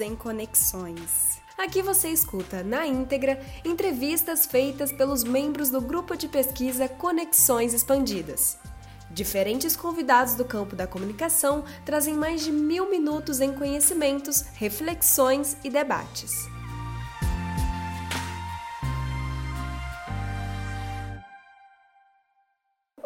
em Conexões. Aqui você escuta, na íntegra, entrevistas feitas pelos membros do grupo de pesquisa Conexões Expandidas. Diferentes convidados do campo da comunicação trazem mais de mil minutos em conhecimentos, reflexões e debates.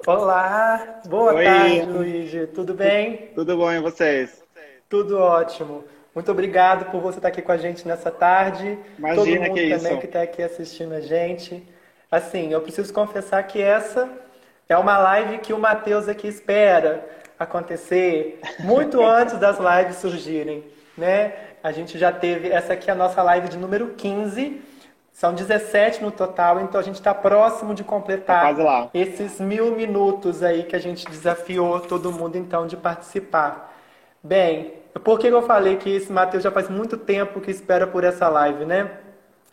Olá, boa Oi. tarde, Luigi. Tudo bem? Tudo bom e vocês? Tudo ótimo. Muito obrigado por você estar aqui com a gente nessa tarde. Imagina Todo mundo que também isso. que está aqui assistindo a gente. Assim, eu preciso confessar que essa é uma live que o Matheus aqui espera acontecer muito antes das lives surgirem, né? A gente já teve essa aqui é a nossa live de número 15 são 17 no total, então a gente está próximo de completar tá esses mil minutos aí que a gente desafiou todo mundo então de participar. Bem, por que eu falei que esse Matheus já faz muito tempo que espera por essa live, né?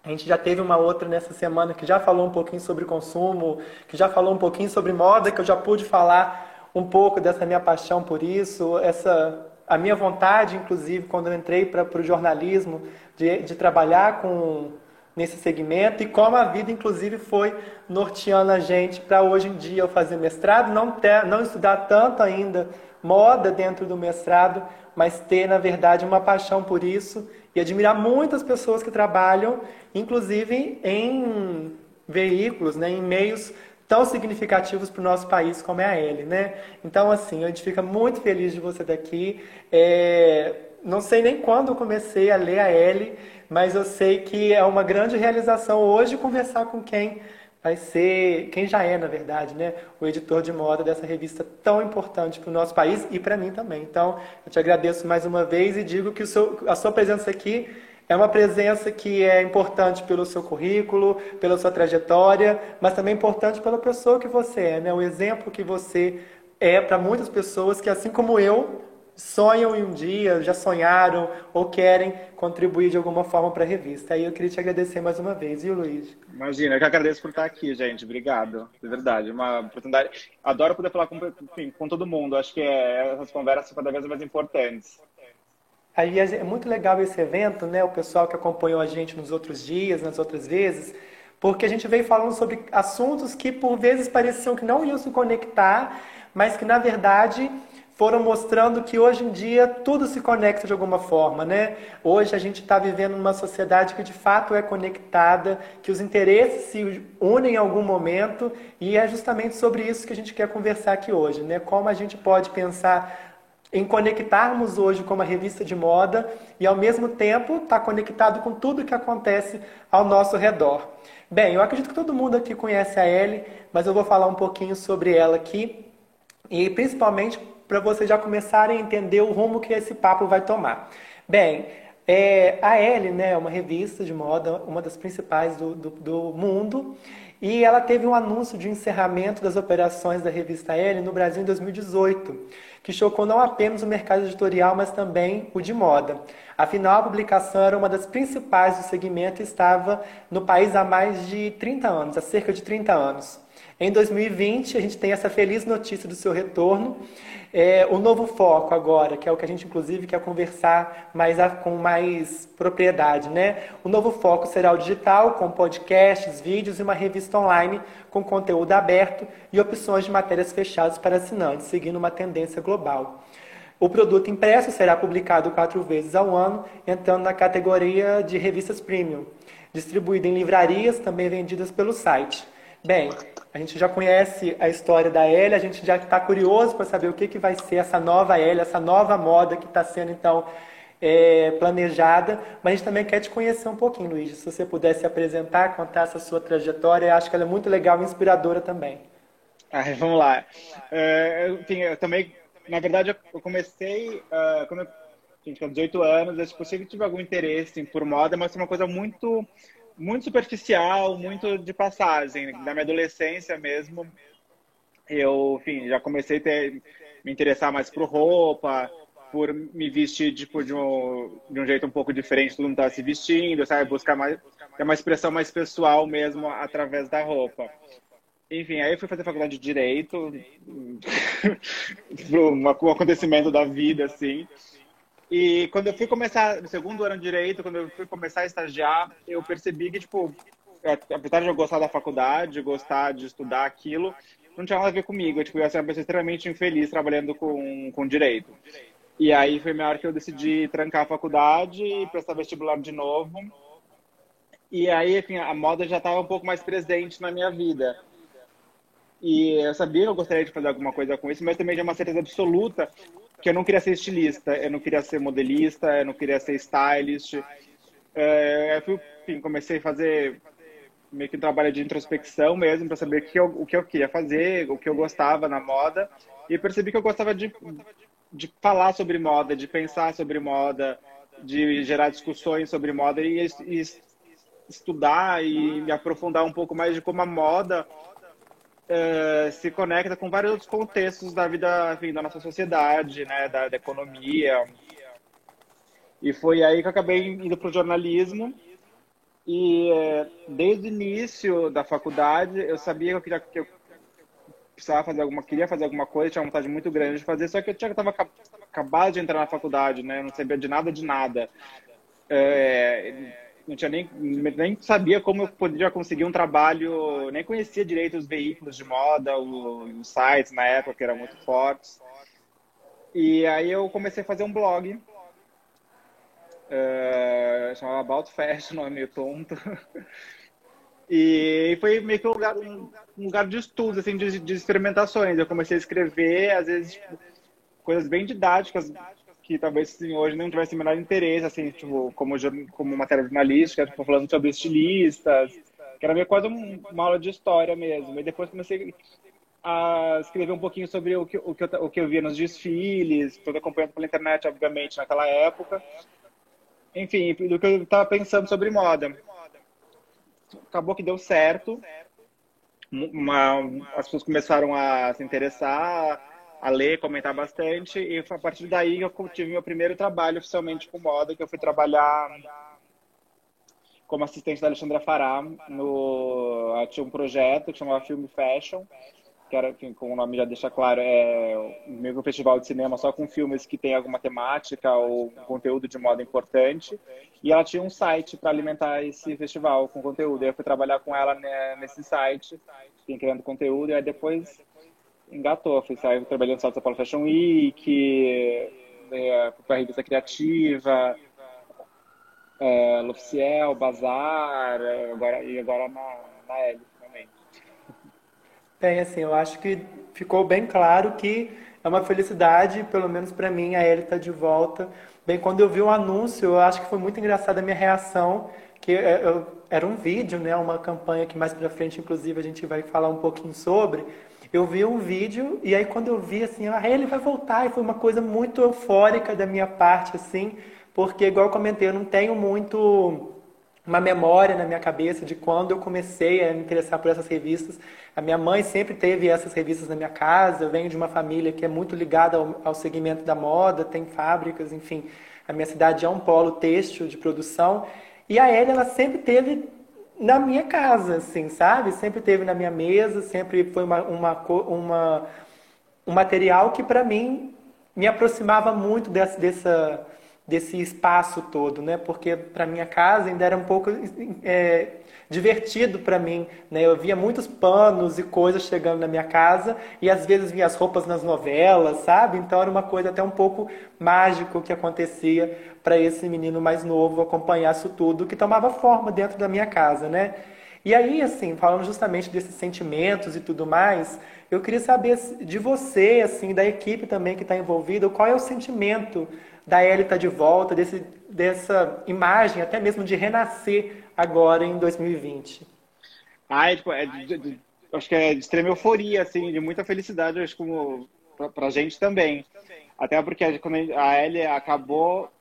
A gente já teve uma outra nessa semana que já falou um pouquinho sobre consumo, que já falou um pouquinho sobre moda, que eu já pude falar um pouco dessa minha paixão por isso, essa a minha vontade, inclusive, quando eu entrei para o jornalismo, de, de trabalhar com nesse segmento e como a vida, inclusive, foi norteando a gente para hoje em dia eu fazer mestrado, não, ter, não estudar tanto ainda moda dentro do mestrado, mas ter, na verdade, uma paixão por isso e admirar muitas pessoas que trabalham, inclusive em veículos, né, em meios tão significativos para o nosso país como é a L, né? Então, assim, a gente fica muito feliz de você daqui. É... Não sei nem quando eu comecei a ler a L, mas eu sei que é uma grande realização hoje conversar com quem vai ser, quem já é, na verdade, né, o editor de moda dessa revista tão importante para o nosso país e para mim também. Então, eu te agradeço mais uma vez e digo que seu, a sua presença aqui é uma presença que é importante pelo seu currículo, pela sua trajetória, mas também importante pela pessoa que você é, né? O exemplo que você é para muitas pessoas que, assim como eu, sonham em um dia, já sonharam ou querem contribuir de alguma forma para a revista. Aí eu queria te agradecer mais uma vez, viu, Luiz? Imagina, eu que agradeço por estar aqui, gente. Obrigado, de verdade. Uma oportunidade. Adoro poder falar com, enfim, com todo mundo. Acho que é, essas conversas são cada vez mais importantes. Aí é muito legal esse evento, né? O pessoal que acompanhou a gente nos outros dias, nas outras vezes, porque a gente veio falando sobre assuntos que por vezes pareciam que não iam se conectar, mas que na verdade foram mostrando que hoje em dia tudo se conecta de alguma forma, né? Hoje a gente está vivendo numa sociedade que de fato é conectada, que os interesses se unem em algum momento e é justamente sobre isso que a gente quer conversar aqui hoje, né? Como a gente pode pensar em conectarmos hoje com uma revista de moda e ao mesmo tempo estar tá conectado com tudo que acontece ao nosso redor. Bem, eu acredito que todo mundo aqui conhece a Ellie, mas eu vou falar um pouquinho sobre ela aqui e principalmente para vocês já começarem a entender o rumo que esse papo vai tomar. Bem, é, a Elle né, é uma revista de moda, uma das principais do, do, do, mundo, e ela teve um anúncio de encerramento das operações da revista Elle no Brasil em 2018, que chocou não apenas o mercado editorial, mas também o de moda. Afinal, a publicação era uma das principais do segmento e estava no país há mais de 30 anos, há cerca de 30 anos. Em 2020, a gente tem essa feliz notícia do seu retorno. É, o novo foco agora, que é o que a gente inclusive quer conversar mais a, com mais propriedade, né? O novo foco será o digital, com podcasts, vídeos e uma revista online com conteúdo aberto e opções de matérias fechadas para assinantes, seguindo uma tendência global. O produto impresso será publicado quatro vezes ao ano, entrando na categoria de revistas premium, distribuído em livrarias, também vendidas pelo site. Bem, a gente já conhece a história da Ellie, a gente já está curioso para saber o que, que vai ser essa nova Ellie, essa nova moda que está sendo, então, é, planejada. Mas a gente também quer te conhecer um pouquinho, Luiz. Se você pudesse apresentar, contar essa sua trajetória, acho que ela é muito legal e inspiradora também. Ah, vamos lá. É, enfim, eu também, na verdade, eu comecei uh, quando eu tinha 18 anos, eu sempre tive algum interesse por moda, mas foi uma coisa muito muito superficial, muito de passagem. Da minha adolescência mesmo, eu, enfim, já comecei a ter, me interessar mais por roupa, por me vestir tipo, de, um, de um jeito um pouco diferente, todo mundo estava se vestindo, sabe? Buscar mais, ter uma expressão mais pessoal mesmo através da roupa. Enfim, aí eu fui fazer faculdade de Direito, um acontecimento da vida, assim. E quando eu fui começar, no segundo ano de Direito, quando eu fui começar a estagiar, eu percebi que, tipo, é, apesar de eu gostar da faculdade, gostar de estudar aquilo, não tinha nada a ver comigo. Eu, tipo, eu ia ser uma pessoa extremamente infeliz trabalhando com, com Direito. E aí foi melhor que eu decidi trancar a faculdade e prestar vestibular de novo. E aí, enfim, a moda já estava um pouco mais presente na minha vida. E eu sabia que eu gostaria de fazer alguma coisa com isso, mas também tinha uma certeza absoluta que eu não queria ser estilista, eu não queria ser modelista, eu não queria ser stylist. É, eu enfim, comecei a fazer meio que um trabalho de introspecção mesmo, para saber o que, eu, o que eu queria fazer, o que eu gostava na moda. E percebi que eu gostava de de falar sobre moda, de pensar sobre moda, de gerar discussões sobre moda e, e estudar e aprofundar um pouco mais de como a moda é, se conecta com vários outros contextos da vida, enfim, da nossa sociedade, né, da, da economia. E foi aí que eu acabei indo para o jornalismo. E é, desde o início da faculdade eu sabia que eu queria que eu precisava fazer alguma, queria fazer alguma coisa, tinha uma vontade muito grande de fazer, só que eu tinha estava acabado de entrar na faculdade, né? Não sabia de nada de nada. É, não tinha nem nem sabia como eu poderia conseguir um trabalho, nem conhecia direito os veículos de moda, os sites na época que eram muito fortes. E aí eu comecei a fazer um blog, uh, chamava About Fashion, nome meio tonto. E foi meio que um lugar, um, lugar de estudo, assim, de, de, experimentações. Eu comecei a escrever, às vezes, tipo, coisas bem didáticas, que talvez assim, hoje não tivesse o menor interesse, assim, tipo, como, como matéria jornalística, tipo, falando sobre estilistas, que era meio quase uma aula de história mesmo. E depois comecei a escrever um pouquinho sobre o que, o que, eu, o que eu via nos desfiles, tudo acompanhando pela internet, obviamente, naquela época. Enfim, do que eu estava pensando sobre moda acabou que deu certo. Uma, as pessoas começaram a se interessar, a ler, comentar bastante, e a partir daí eu tive meu primeiro trabalho oficialmente com moda, que eu fui trabalhar como assistente da Alexandra Fará no tinha um projeto que chamava Film Fashion que era, como o nome já deixa claro, é meio um festival de cinema só com filmes que tem alguma temática ou conteúdo de moda importante. E ela tinha um site para alimentar esse festival com conteúdo. E eu fui trabalhar com ela né, nesse site, criando conteúdo, e aí depois engatou. Fui sair trabalhando no São Paulo Fashion Week, é, para a revista criativa, é, Bazar, agora, e agora na, na L. Bem, assim, eu acho que ficou bem claro que é uma felicidade, pelo menos para mim, a Ellie tá de volta. Bem, quando eu vi o anúncio, eu acho que foi muito engraçada a minha reação, que eu, eu, era um vídeo, né, uma campanha que mais para frente, inclusive, a gente vai falar um pouquinho sobre. Eu vi um vídeo e aí quando eu vi assim, a Ellie vai voltar, e foi uma coisa muito eufórica da minha parte, assim, porque igual eu comentei, eu não tenho muito uma memória na minha cabeça de quando eu comecei a me interessar por essas revistas. A minha mãe sempre teve essas revistas na minha casa. Eu venho de uma família que é muito ligada ao, ao segmento da moda, tem fábricas, enfim. A minha cidade é um polo têxtil de produção. E a Elia, ela sempre teve na minha casa, assim, sabe? Sempre teve na minha mesa, sempre foi uma, uma, uma um material que para mim me aproximava muito dessa, dessa desse espaço todo, né? Porque para minha casa ainda era um pouco é, divertido para mim, né? Eu via muitos panos e coisas chegando na minha casa e às vezes via as roupas nas novelas, sabe? Então era uma coisa até um pouco mágico que acontecia para esse menino mais novo acompanhar isso tudo que tomava forma dentro da minha casa, né? E aí, assim, falando justamente desses sentimentos e tudo mais, eu queria saber de você, assim, da equipe também que está envolvida, qual é o sentimento da Ellie estar tá de volta, desse, dessa imagem, até mesmo de renascer agora em 2020? Ah, tipo, é de, de, acho que é de extrema euforia, assim, de muita felicidade, acho como pra, a gente também. Até porque quando a Ellie acabou,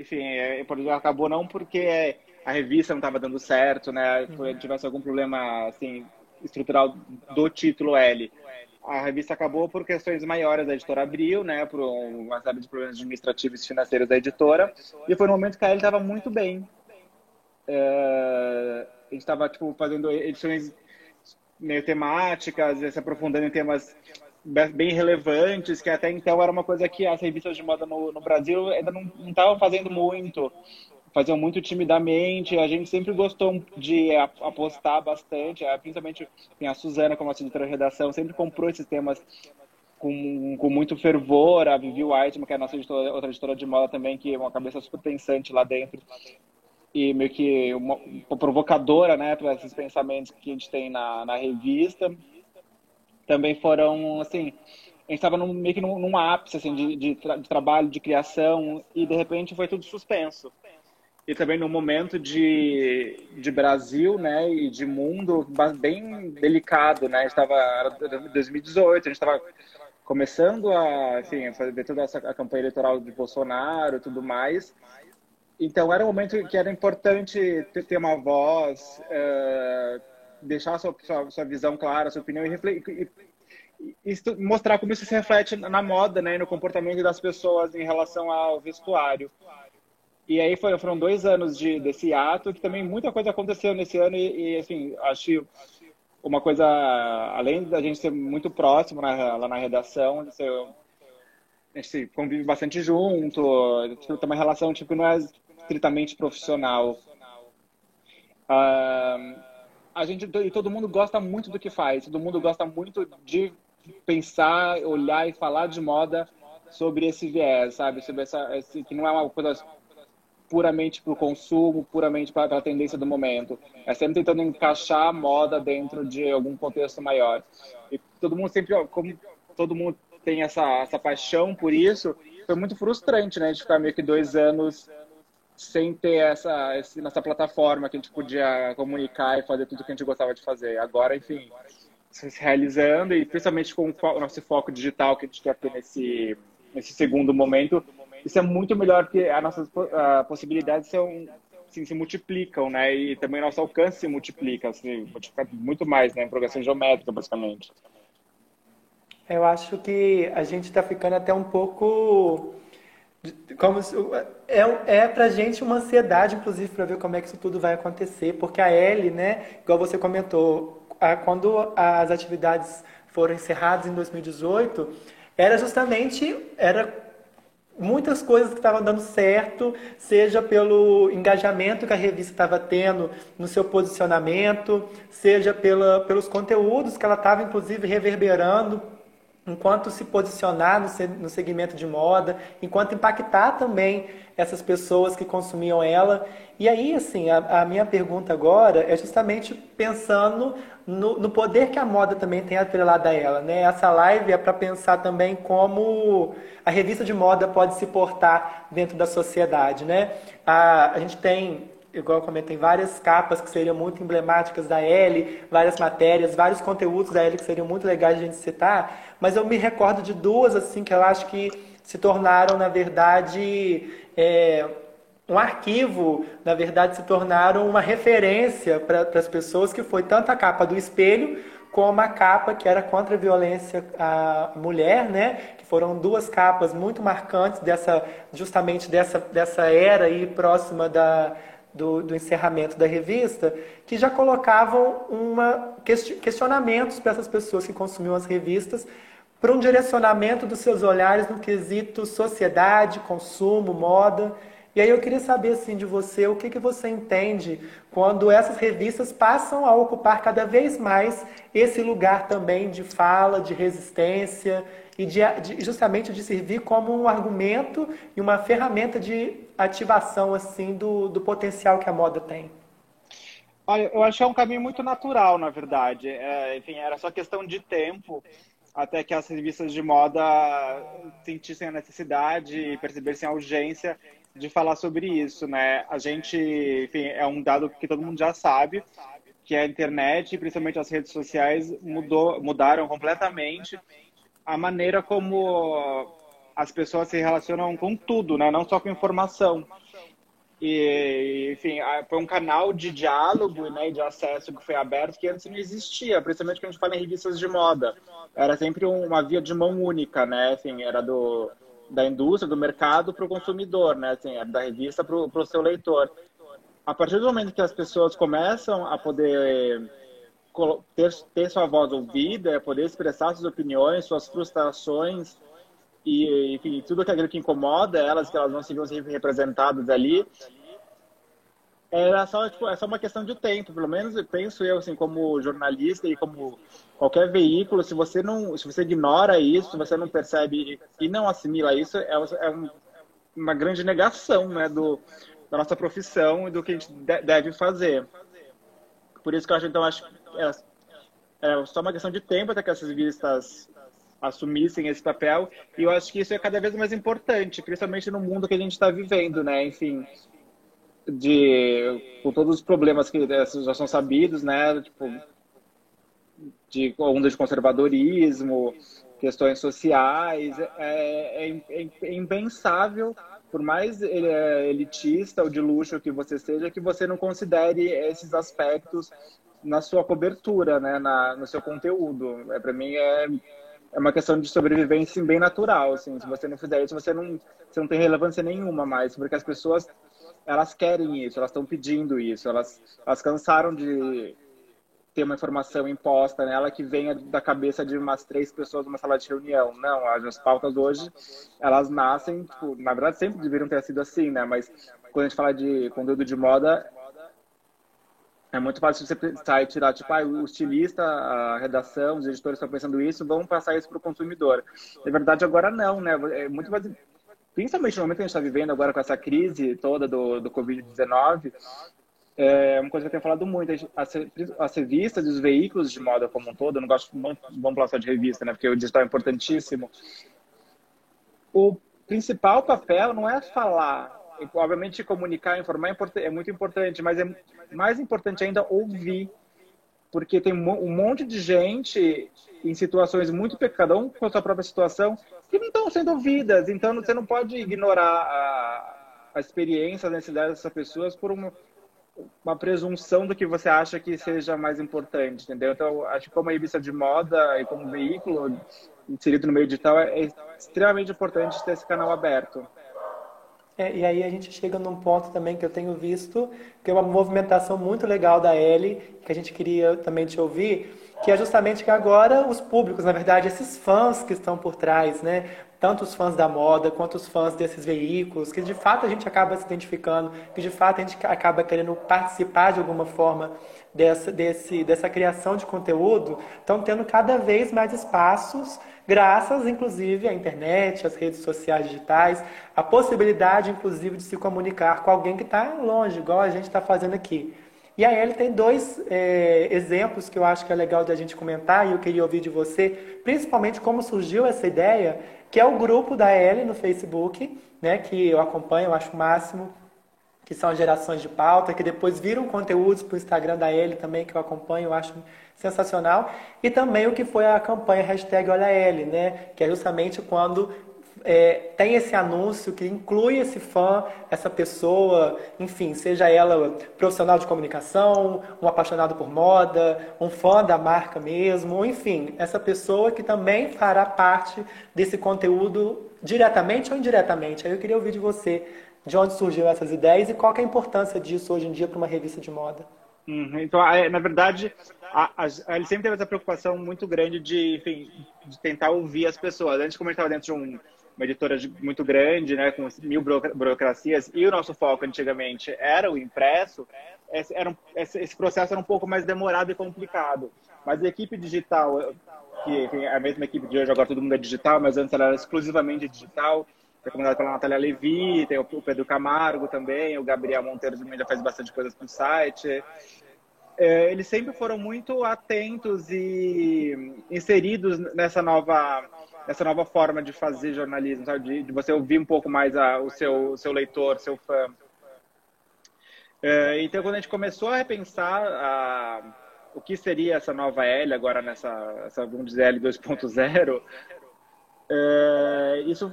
enfim, é, acabou não porque a revista não estava dando certo, né? Uhum. Tivesse algum problema, assim, estrutural do título L a revista acabou por questões maiores da editora Abril, né, por uma série de problemas administrativos e financeiros da editora, e foi no momento que a Ellie estava muito bem. É, a gente estava tipo, fazendo edições meio temáticas, se aprofundando em temas bem relevantes, que até então era uma coisa que as revistas de moda no, no Brasil ainda não estavam fazendo muito, faziam muito timidamente. A gente sempre gostou de apostar bastante, principalmente a Suzana, como nossa editora de redação, sempre comprou esses temas com, com muito fervor. A Vivi Whiteman, que é a nossa editora, outra editora de moda também, que é uma cabeça super pensante lá dentro e meio que uma provocadora, né, para esses pensamentos que a gente tem na, na revista também foram, assim, a gente estava meio que num, num ápice, assim, de, de, tra de, trabalho, de criação, e de repente foi tudo suspenso. E também no momento de, de Brasil, né, e de mundo bem delicado, né, estava, era 2018, a gente estava começando a, enfim, fazer toda essa a campanha eleitoral de Bolsonaro e tudo mais, então era um momento que era importante ter uma voz, uh, deixar sua, sua, sua, visão clara, sua opinião e, e, e, mostrar como isso se reflete na moda, né, no comportamento das pessoas em relação ao vestuário. E aí foi, foram dois anos de, desse ato, que também muita coisa aconteceu nesse ano e, e assim, acho uma coisa, além da gente ser muito próximo na, lá na redação, ser, a gente convive bastante junto, tem uma relação tipo, não é estritamente profissional. Uh, a gente e todo mundo gosta muito do que faz, todo mundo gosta muito de pensar, olhar e falar de moda sobre esse viés, sabe? Sobre essa esse, que não é uma coisa puramente para o consumo, puramente para a tendência do momento. É sempre tentando encaixar a moda dentro de algum contexto maior. E todo mundo sempre, como todo mundo tem essa, essa paixão por isso, foi muito frustrante, né? De ficar meio que dois anos sem ter essa, essa plataforma que a gente podia comunicar e fazer tudo que a gente gostava de fazer. Agora, enfim, se realizando e principalmente com o nosso foco digital que a gente quer ter nesse, nesse segundo momento, isso é muito melhor porque as nossas uh, possibilidades são, assim, se multiplicam, né? E também nosso alcance se multiplica, se multiplica muito mais, né? Em progressão geométrica, basicamente. Eu acho que a gente está ficando até um pouco como se, é, é pra gente uma ansiedade, inclusive, para ver como é que isso tudo vai acontecer, porque a L, né, igual você comentou, a, quando as atividades foram encerradas em 2018, era justamente era muitas coisas que estavam dando certo, seja pelo engajamento que a revista estava tendo no seu posicionamento, seja pela, pelos conteúdos que ela estava, inclusive, reverberando enquanto se posicionar no segmento de moda, enquanto impactar também essas pessoas que consumiam ela. E aí, assim, a, a minha pergunta agora é justamente pensando no, no, poder que a moda também tem atrelado a ela, né? Essa live é para pensar também como a revista de moda pode se portar dentro da sociedade, né? A, a gente tem igual eu comentei, várias capas que seriam muito emblemáticas da L, várias matérias, vários conteúdos da L que seriam muito legais de a gente citar, mas eu me recordo de duas assim que eu acho que se tornaram, na verdade, é, um arquivo, na verdade, se tornaram uma referência para as pessoas, que foi tanto a capa do espelho como a capa que era contra a violência à mulher, né? Que foram duas capas muito marcantes dessa, justamente dessa, dessa era aí próxima da, do, do, encerramento da revista, que já colocavam uma, questionamentos para essas pessoas que consumiam as revistas, para um direcionamento dos seus olhares no quesito sociedade, consumo, moda. E aí eu queria saber assim de você, o que, que você entende quando essas revistas passam a ocupar cada vez mais esse lugar também de fala, de resistência e de, de, justamente de servir como um argumento e uma ferramenta de ativação assim do, do potencial que a moda tem? Olha, eu acho que é um caminho muito natural, na verdade. É, enfim, era só questão de tempo até que as revistas de moda sentissem a necessidade e percebessem a urgência de falar sobre isso, né? A gente, enfim, é um dado que todo mundo já sabe, que a internet, principalmente as redes sociais, mudou, mudaram completamente a maneira como as pessoas se relacionam com tudo, né? Não só com informação. E, enfim, foi um canal de diálogo né, de acesso que foi aberto que antes não existia, principalmente quando a gente fala em revistas de moda. Era sempre uma via de mão única, né? Assim, era do, da indústria, do mercado para o consumidor, né? Assim, era da revista para o seu leitor. A partir do momento que as pessoas começam a poder ter, ter sua voz ouvida, poder expressar suas opiniões, suas frustrações e, enfim, tudo aquilo que incomoda elas, que elas não se viam representadas ali, era só, tipo, é só uma questão de tempo, pelo menos penso eu, assim, como jornalista e como qualquer veículo, se você não, se você ignora isso, se você não percebe e não assimila isso, é, é um, uma grande negação, né, do, da nossa profissão e do que a gente deve fazer. Por isso que eu acho, então, acho é, é só uma questão de tempo até que essas revistas assumissem esse papel, e eu acho que isso é cada vez mais importante, principalmente no mundo que a gente está vivendo, né, enfim, de com todos os problemas que já são sabidos, né, tipo, de onda de conservadorismo, questões sociais, é, é, é, é impensável, por mais elitista ou de luxo que você seja, que você não considere esses aspectos na sua cobertura, né, na, no seu conteúdo. É, Para mim é, é uma questão de sobrevivência bem natural. Assim. Se você não fizer isso, você não, você não tem relevância nenhuma mais, porque as pessoas elas querem isso, elas estão pedindo isso, elas, elas cansaram de ter uma informação imposta nela que venha da cabeça de umas três pessoas numa sala de reunião. Não, as pautas hoje, elas nascem, tipo, na verdade sempre deveriam ter sido assim, né? Mas quando a gente fala de conteúdo de moda, é muito fácil você e tirar, tipo, ah, o estilista, a redação, os editores estão pensando isso, vão passar isso para o consumidor. Na verdade, agora não, né? É muito mais principalmente no momento que a gente está vivendo agora com essa crise toda do, do Covid-19, é uma coisa que eu tenho falado muito, as, as revistas e os veículos de moda como um todo, eu não gosto muito, vamos falar só de revista, né, porque o digital é importantíssimo. O principal papel não é falar, obviamente comunicar, informar é, é muito importante, mas é mais importante ainda ouvir, porque tem um monte de gente em situações muito cada um com a sua própria situação que não estão sendo ouvidas. Então você não pode ignorar a, a experiência, a necessidade dessas pessoas por uma, uma presunção do que você acha que seja mais importante, entendeu? Então acho que como revista de moda e como veículo inserido no meio digital é extremamente importante ter esse canal aberto. É, e aí a gente chega num ponto também que eu tenho visto, que é uma movimentação muito legal da Ellie, que a gente queria também te ouvir, que é justamente que agora os públicos, na verdade, esses fãs que estão por trás, né? Tanto os fãs da moda quanto os fãs desses veículos, que de fato a gente acaba se identificando, que de fato a gente acaba querendo participar de alguma forma dessa, desse, dessa criação de conteúdo, estão tendo cada vez mais espaços, graças inclusive à internet, às redes sociais digitais, a possibilidade inclusive de se comunicar com alguém que está longe, igual a gente está fazendo aqui. E a Ellie tem dois é, exemplos que eu acho que é legal de a gente comentar e eu queria ouvir de você, principalmente como surgiu essa ideia, que é o grupo da Ellie no Facebook, né, que eu acompanho, eu acho o máximo, que são gerações de pauta, que depois viram conteúdos para o Instagram da Ellie também, que eu acompanho, eu acho sensacional. E também o que foi a campanha hashtag Olha né, que é justamente quando é, tem esse anúncio que inclui esse fã, essa pessoa, enfim, seja ela profissional de comunicação, um apaixonado por moda, um fã da marca mesmo, enfim, essa pessoa que também fará parte desse conteúdo diretamente ou indiretamente. Aí eu queria ouvir de você de onde surgiu essas ideias e qual é a importância disso hoje em dia para uma revista de moda. Uhum. Então, na verdade, a, a, ele sempre teve essa preocupação muito grande de, enfim, de tentar ouvir as pessoas. Antes, como ele estava dentro de um uma editora muito grande, né, com mil burocracias, e o nosso foco antigamente era o impresso, esse, era um, esse processo era um pouco mais demorado e complicado. Mas a equipe digital, que é a mesma equipe de hoje, agora todo mundo é digital, mas antes era exclusivamente digital, foi comandada pela Natália Levi, tem o Pedro Camargo também, o Gabriel Monteiro também já faz bastante coisas para o site. É, eles sempre foram muito atentos e inseridos nessa nova essa nova forma de fazer jornalismo? De, de você ouvir um pouco mais a, o seu, seu leitor, seu fã. É, então, quando a gente começou a repensar a, o que seria essa nova L agora nessa, essa, vamos dizer, L 2.0, é, isso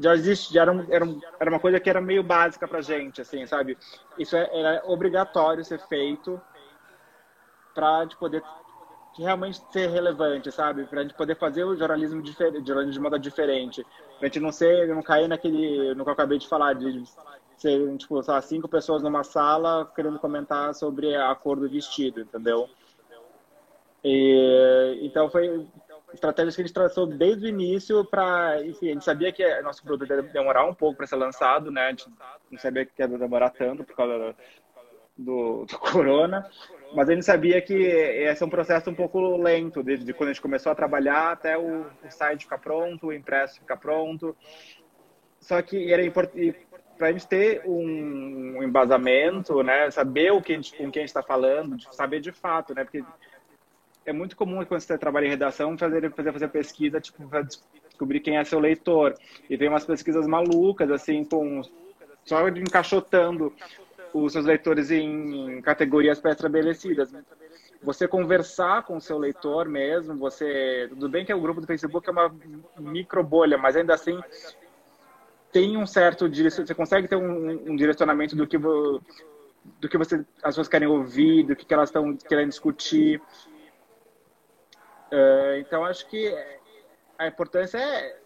já existe, já era, um, era, um, era, uma coisa que era meio básica pra gente, assim, sabe? Isso é, era obrigatório ser feito para a gente poder de realmente ser relevante, sabe? Para a gente poder fazer o jornalismo, diferente, jornalismo de moda diferente. Para a gente não ser, não cair naquele, no que eu acabei de falar, de ser, tipo, cinco pessoas numa sala querendo comentar sobre a cor do vestido, entendeu? E, então foi estratégias que a gente traçou desde o início para, enfim, a gente sabia que nosso produto ia demorar um pouco para ser lançado, né? A gente não sabia que ia demorar tanto por causa do, do corona, mas a gente sabia que ia ser um processo um pouco lento, desde quando a gente começou a trabalhar até o, o site ficar pronto, o impresso ficar pronto. Só que era importante para a gente ter um embasamento, né, saber o que a gente, com quem a gente está falando, saber de fato, né, porque é muito comum quando você trabalha em redação fazer fazer fazer pesquisa tipo para descobrir quem é seu leitor e tem umas pesquisas malucas assim com só encaixotando os seus leitores em categorias pré-estabelecidas. Você conversar com o seu leitor mesmo, você. Tudo bem que é o grupo do Facebook é uma micro bolha, mas ainda assim tem um certo você consegue ter um, um direcionamento do que do que você as pessoas querem ouvir, do que, que elas estão querendo discutir. Uh, então acho que a importância é,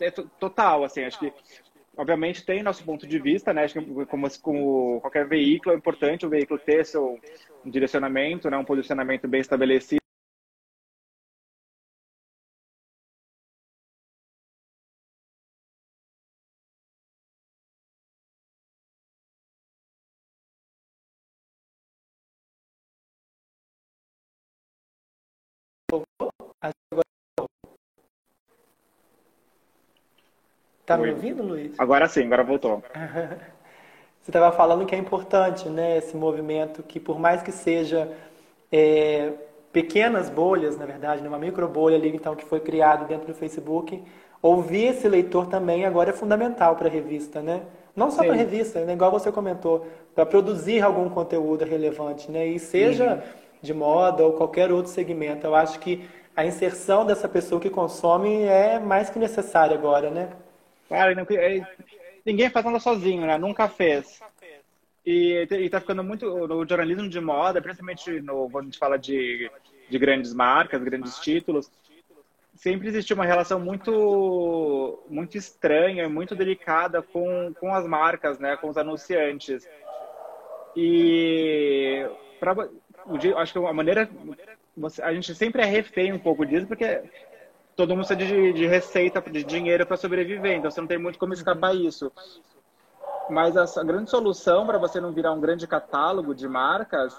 é total, assim, acho que obviamente tem nosso ponto de vista, né? Acho que como, como qualquer veículo é importante o veículo ter seu direcionamento, né? Um posicionamento bem estabelecido. Tá me ouvindo, Luiz? Agora sim, agora voltou. Você estava falando que é importante, né, esse movimento que por mais que seja é, pequenas bolhas, na verdade, né, uma micro bolha ali então que foi criado dentro do Facebook, ouvir esse leitor também agora é fundamental para a revista, né? Não só para a revista, né, igual você comentou, para produzir algum conteúdo relevante, né? E seja uhum. de moda ou qualquer outro segmento, eu acho que a inserção dessa pessoa que consome é mais que necessária agora, né? Cara, não, é, ninguém faz nada sozinho, né? Nunca fez. E, e tá ficando muito no jornalismo de moda, principalmente no, quando a gente fala de, de grandes marcas, grandes títulos, sempre existiu uma relação muito muito estranha, muito delicada com, com as marcas, né, com os anunciantes. E pra, acho que a maneira a gente sempre é refém um pouco disso, porque todo mundo precisa de, de receita, de dinheiro para sobreviver, então você não tem muito como escapar isso. Mas a, a grande solução para você não virar um grande catálogo de marcas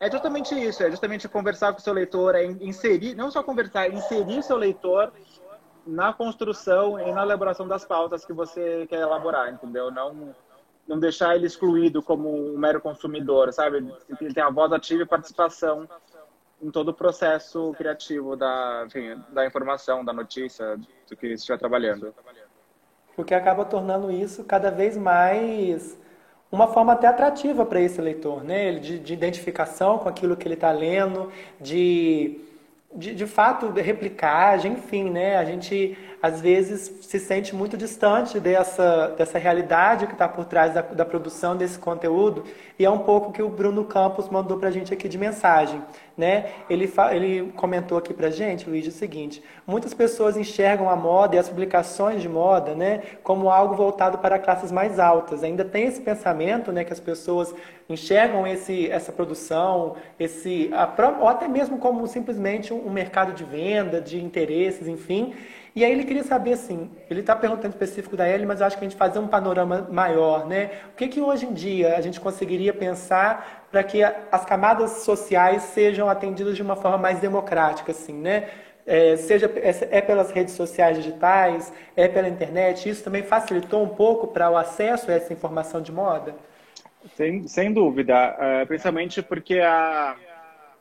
é justamente isso, é justamente conversar com o seu leitor, é inserir, não só conversar, é inserir seu leitor na construção e na elaboração das pautas que você quer elaborar, entendeu? Não não deixar ele excluído como um mero consumidor, sabe? Ele tem a voz ativa e participação em todo o processo criativo da, enfim, da informação, da notícia, do que estiver trabalhando. O que acaba tornando isso cada vez mais uma forma até atrativa para esse leitor, né? De, de identificação com aquilo que ele está lendo, de, de, de fato replicagem, enfim, né? A gente às vezes se sente muito distante dessa, dessa realidade que está por trás da, da, produção desse conteúdo e é um pouco que o Bruno Campos mandou para a gente aqui de mensagem. Né? Ele, ele comentou aqui para a gente, Luiz, o seguinte, muitas pessoas enxergam a moda e as publicações de moda né, como algo voltado para classes mais altas. Ainda tem esse pensamento né, que as pessoas enxergam esse, essa produção, esse, a, ou até mesmo como simplesmente um mercado de venda, de interesses, enfim, e aí ele queria saber assim, ele está perguntando específico da Ellie, mas eu acho que a gente fazer um panorama maior, né? O que que hoje em dia a gente conseguiria pensar para que as camadas sociais sejam atendidas de uma forma mais democrática, assim, né? É, seja é, é pelas redes sociais digitais, é pela internet, isso também facilitou um pouco para o acesso a essa informação de moda? Sem, sem dúvida, uh, principalmente porque a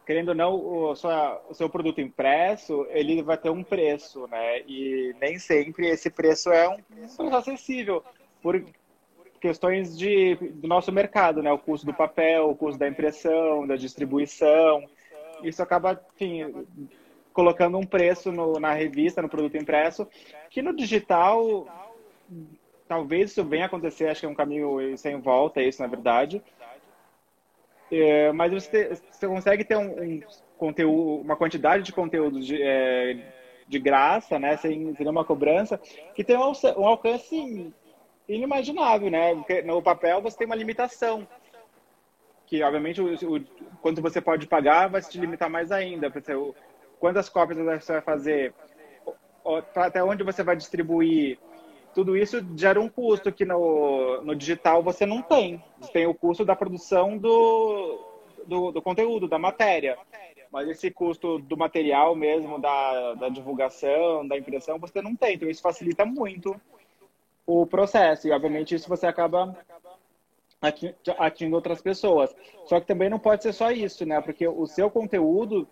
querendo ou não, o, sua, o seu produto impresso, ele vai ter um preço, né? E nem sempre esse preço é um preço acessível por questões de, do nosso mercado, né? O custo do papel, o custo da impressão, da distribuição. Isso acaba, enfim, colocando um preço no, na revista, no produto impresso, que no digital talvez isso venha acontecer, acho que é um caminho sem volta, isso na verdade. É, mas você, você, consegue ter um, um, conteúdo, uma quantidade de conteúdo de, é, de graça, né, sem, sem nenhuma cobrança, que tem um, um alcance inimaginável, né? Porque no papel você tem uma limitação. que obviamente o, o quanto você pode pagar vai se limitar mais ainda. O, quantas cópias você vai fazer, até onde você vai distribuir, tudo isso gera um custo que no, no digital você não tem. Você tem o custo da produção do, do, do conteúdo, da matéria. Mas esse custo do material mesmo, da, da divulgação, da impressão, você não tem. Então isso facilita muito o processo. E obviamente isso você acaba atingindo outras pessoas. Só que também não pode ser só isso, né? Porque o seu conteúdo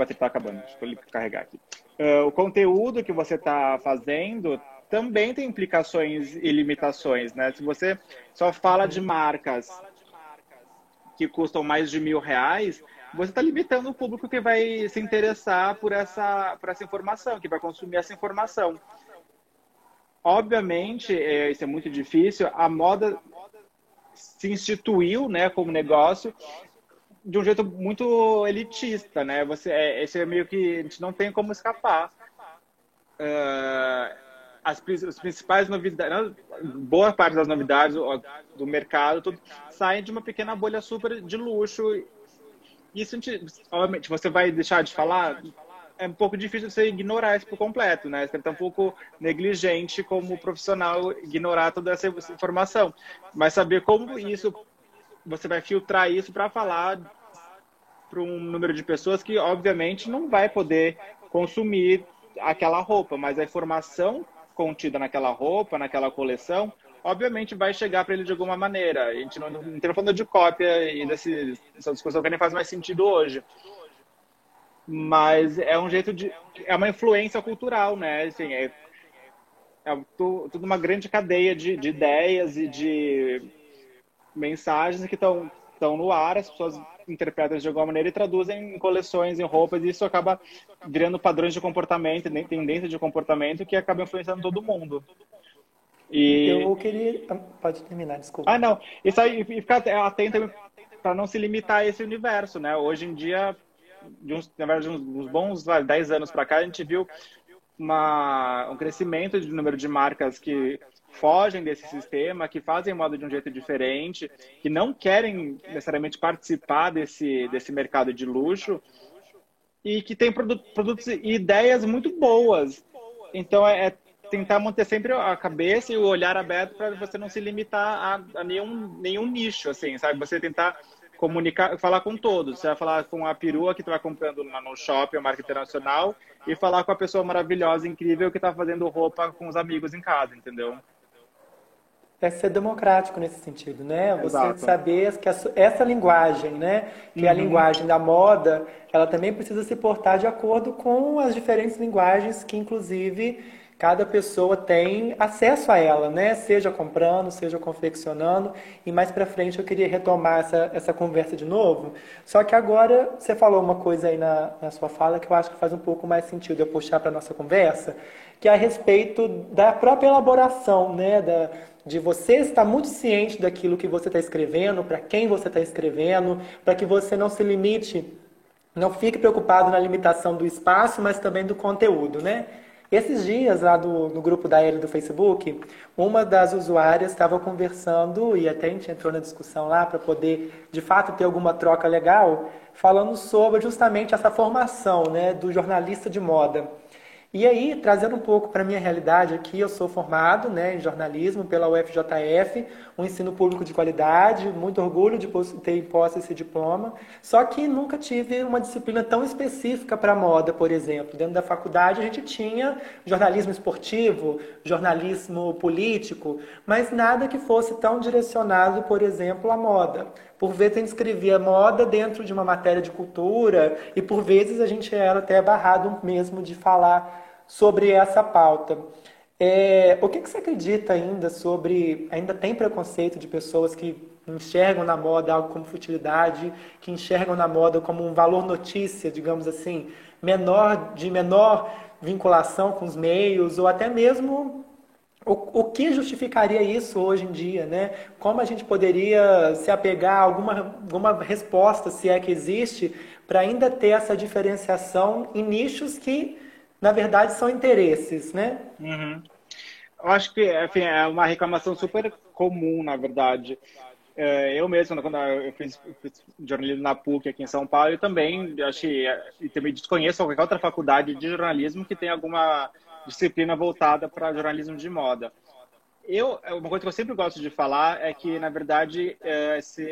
bateria está acabando, deixa eu carregar aqui. Uh, o conteúdo que você está fazendo também tem implicações e limitações, né? Se você só fala de marcas que custam mais de mil reais, você está limitando o público que vai se interessar por essa, por essa informação, que vai consumir essa informação. Obviamente, é, isso é muito difícil, a moda se instituiu né, como negócio de um jeito muito elitista, né? Você, é, esse é meio que a gente não tem como escapar. Uh, as, as principais novidades, boa parte das novidades do mercado tudo, saem de uma pequena bolha super de luxo. Isso, obviamente, você vai deixar de falar, é um pouco difícil você ignorar isso por completo, né? Você está um pouco negligente como profissional ignorar toda essa informação. Mas saber como isso você vai filtrar isso para falar para um número de pessoas que, obviamente, não vai poder consumir aquela roupa, mas a informação contida naquela roupa, naquela coleção, obviamente vai chegar para ele de alguma maneira. A gente não está falando de cópia e desse, dessa discussão que nem faz mais sentido hoje. Mas é um jeito de. É uma influência cultural, né? Assim, é, é tudo uma grande cadeia de, de ideias e de mensagens que estão estão no ar, as pessoas interpretam de alguma maneira e traduzem em coleções, em roupas, e isso acaba virando padrões de comportamento, tendência de comportamento que acaba influenciando todo mundo. E... Eu queria. Ah, pode terminar, desculpa. Ah, não. Isso aí, e ficar atento para não se limitar a esse universo, né? Hoje em dia, de uns, na verdade, uns bons 10 anos para cá, a gente viu uma, um crescimento de número de marcas que fogem desse sistema, que fazem moda de um jeito diferente, que não querem necessariamente participar desse, desse mercado de luxo e que tem produtos e ideias muito boas. Então, é, é tentar manter sempre a cabeça e o olhar aberto para você não se limitar a, a, nenhum, nenhum nicho, assim, sabe? Você tentar comunicar, falar com todos. Você vai falar com a perua que tu vai comprando no shopping, a marca internacional, e falar com a pessoa maravilhosa, incrível, que está fazendo roupa com os amigos em casa, entendeu? É ser democrático nesse sentido, né? Você Exato. saber que essa linguagem, né, que uhum. é a uhum. linguagem da moda, ela também precisa se portar de acordo com as diferentes linguagens que, inclusive, cada pessoa tem acesso a ela, né? Seja comprando, seja confeccionando. E mais para frente eu queria retomar essa, essa conversa de novo. Só que agora você falou uma coisa aí na, na sua fala que eu acho que faz um pouco mais sentido eu puxar para nossa conversa, que é a respeito da própria elaboração, né? Da, de você estar muito ciente daquilo que você está escrevendo, para quem você está escrevendo, para que você não se limite, não fique preocupado na limitação do espaço, mas também do conteúdo, né? Esses dias, lá do, no grupo da L do Facebook, uma das usuárias estava conversando, e até a gente entrou na discussão lá para poder, de fato, ter alguma troca legal, falando sobre justamente essa formação né, do jornalista de moda. E aí, trazendo um pouco para a minha realidade aqui, eu sou formado né, em jornalismo pela UFJF, um ensino público de qualidade, muito orgulho de ter em posse esse diploma, só que nunca tive uma disciplina tão específica para moda, por exemplo. Dentro da faculdade a gente tinha jornalismo esportivo, jornalismo político, mas nada que fosse tão direcionado, por exemplo, à moda. Por vezes a gente escrevia moda dentro de uma matéria de cultura e por vezes a gente era até barrado mesmo de falar sobre essa pauta. É, o que, que você acredita ainda sobre. Ainda tem preconceito de pessoas que enxergam na moda algo como futilidade, que enxergam na moda como um valor notícia, digamos assim, menor de menor vinculação com os meios, ou até mesmo o, o que justificaria isso hoje em dia, né? Como a gente poderia se apegar a alguma, alguma resposta, se é que existe, para ainda ter essa diferenciação em nichos que, na verdade, são interesses, né? Uhum. eu acho que enfim, é uma reclamação super comum, na verdade. É, eu mesmo, quando eu fiz, fiz, jornalismo na PUC aqui em São Paulo, eu também achei, e também desconheço qualquer outra faculdade de jornalismo que tenha alguma disciplina voltada para jornalismo de moda. Eu, uma coisa que eu sempre gosto de falar é que, na verdade, é, esse,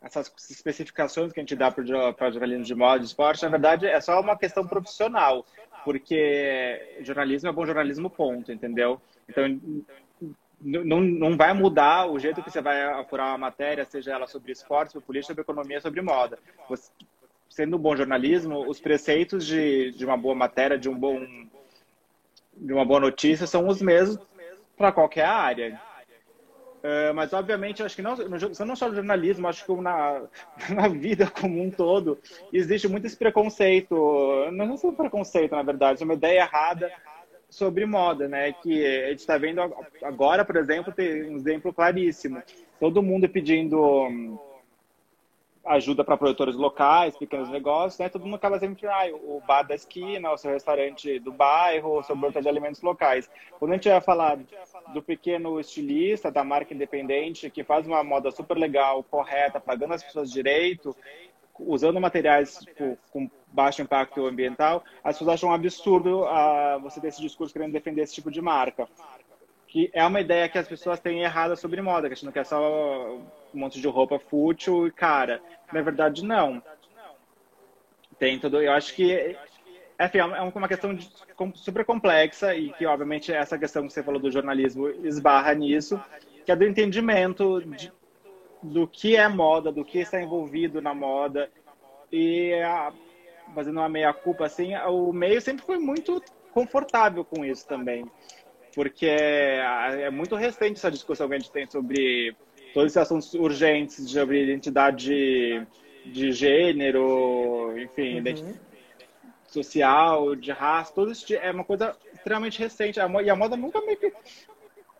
essas especificações que a gente dá para jornalismo de moda, de esporte, na verdade, é só uma questão profissional, porque jornalismo é bom jornalismo, ponto, entendeu? Então, não, não vai mudar o jeito que você vai apurar uma matéria, seja ela sobre esporte, sobre política, sobre economia, sobre moda. Você, sendo um bom jornalismo, os preceitos de, de uma boa matéria, de um bom de uma boa notícia são os mesmos para qualquer área. Uh, mas, obviamente, acho que não, não só no jornalismo, acho que na, na vida como um todo, existe muito esse preconceito, não é um preconceito, na verdade, é uma ideia errada sobre moda, né? Que a gente está vendo agora, por exemplo, tem um exemplo claríssimo. Todo mundo pedindo ajuda para produtores locais, pequenos negócios, né? Todo mundo acaba sempre, ah, o bar da esquina, o seu restaurante do bairro, o seu banco de alimentos locais. Quando a gente vai falar do pequeno estilista, da marca independente, que faz uma moda super legal, correta, pagando as pessoas direito, usando materiais tipo, com baixo impacto ambiental, as pessoas acham um absurdo uh, você ter esse discurso querendo defender esse tipo de marca que é uma ideia que as pessoas têm errada sobre moda, que a gente não quer só um monte de roupa fútil e cara. Na verdade, não. Tem tudo. Eu acho que enfim, é uma questão de, super complexa e que, obviamente, essa questão que você falou do jornalismo esbarra nisso, que é do entendimento de, do que é moda, do que está envolvido na moda. E, a, fazendo uma meia-culpa, assim, o meio sempre foi muito confortável com isso também porque é, é muito recente essa discussão que a gente tem sobre todos esses assuntos urgentes sobre identidade de gênero, enfim, uhum. social, de raça, tudo isso é uma coisa extremamente recente. E a moda nunca meio que.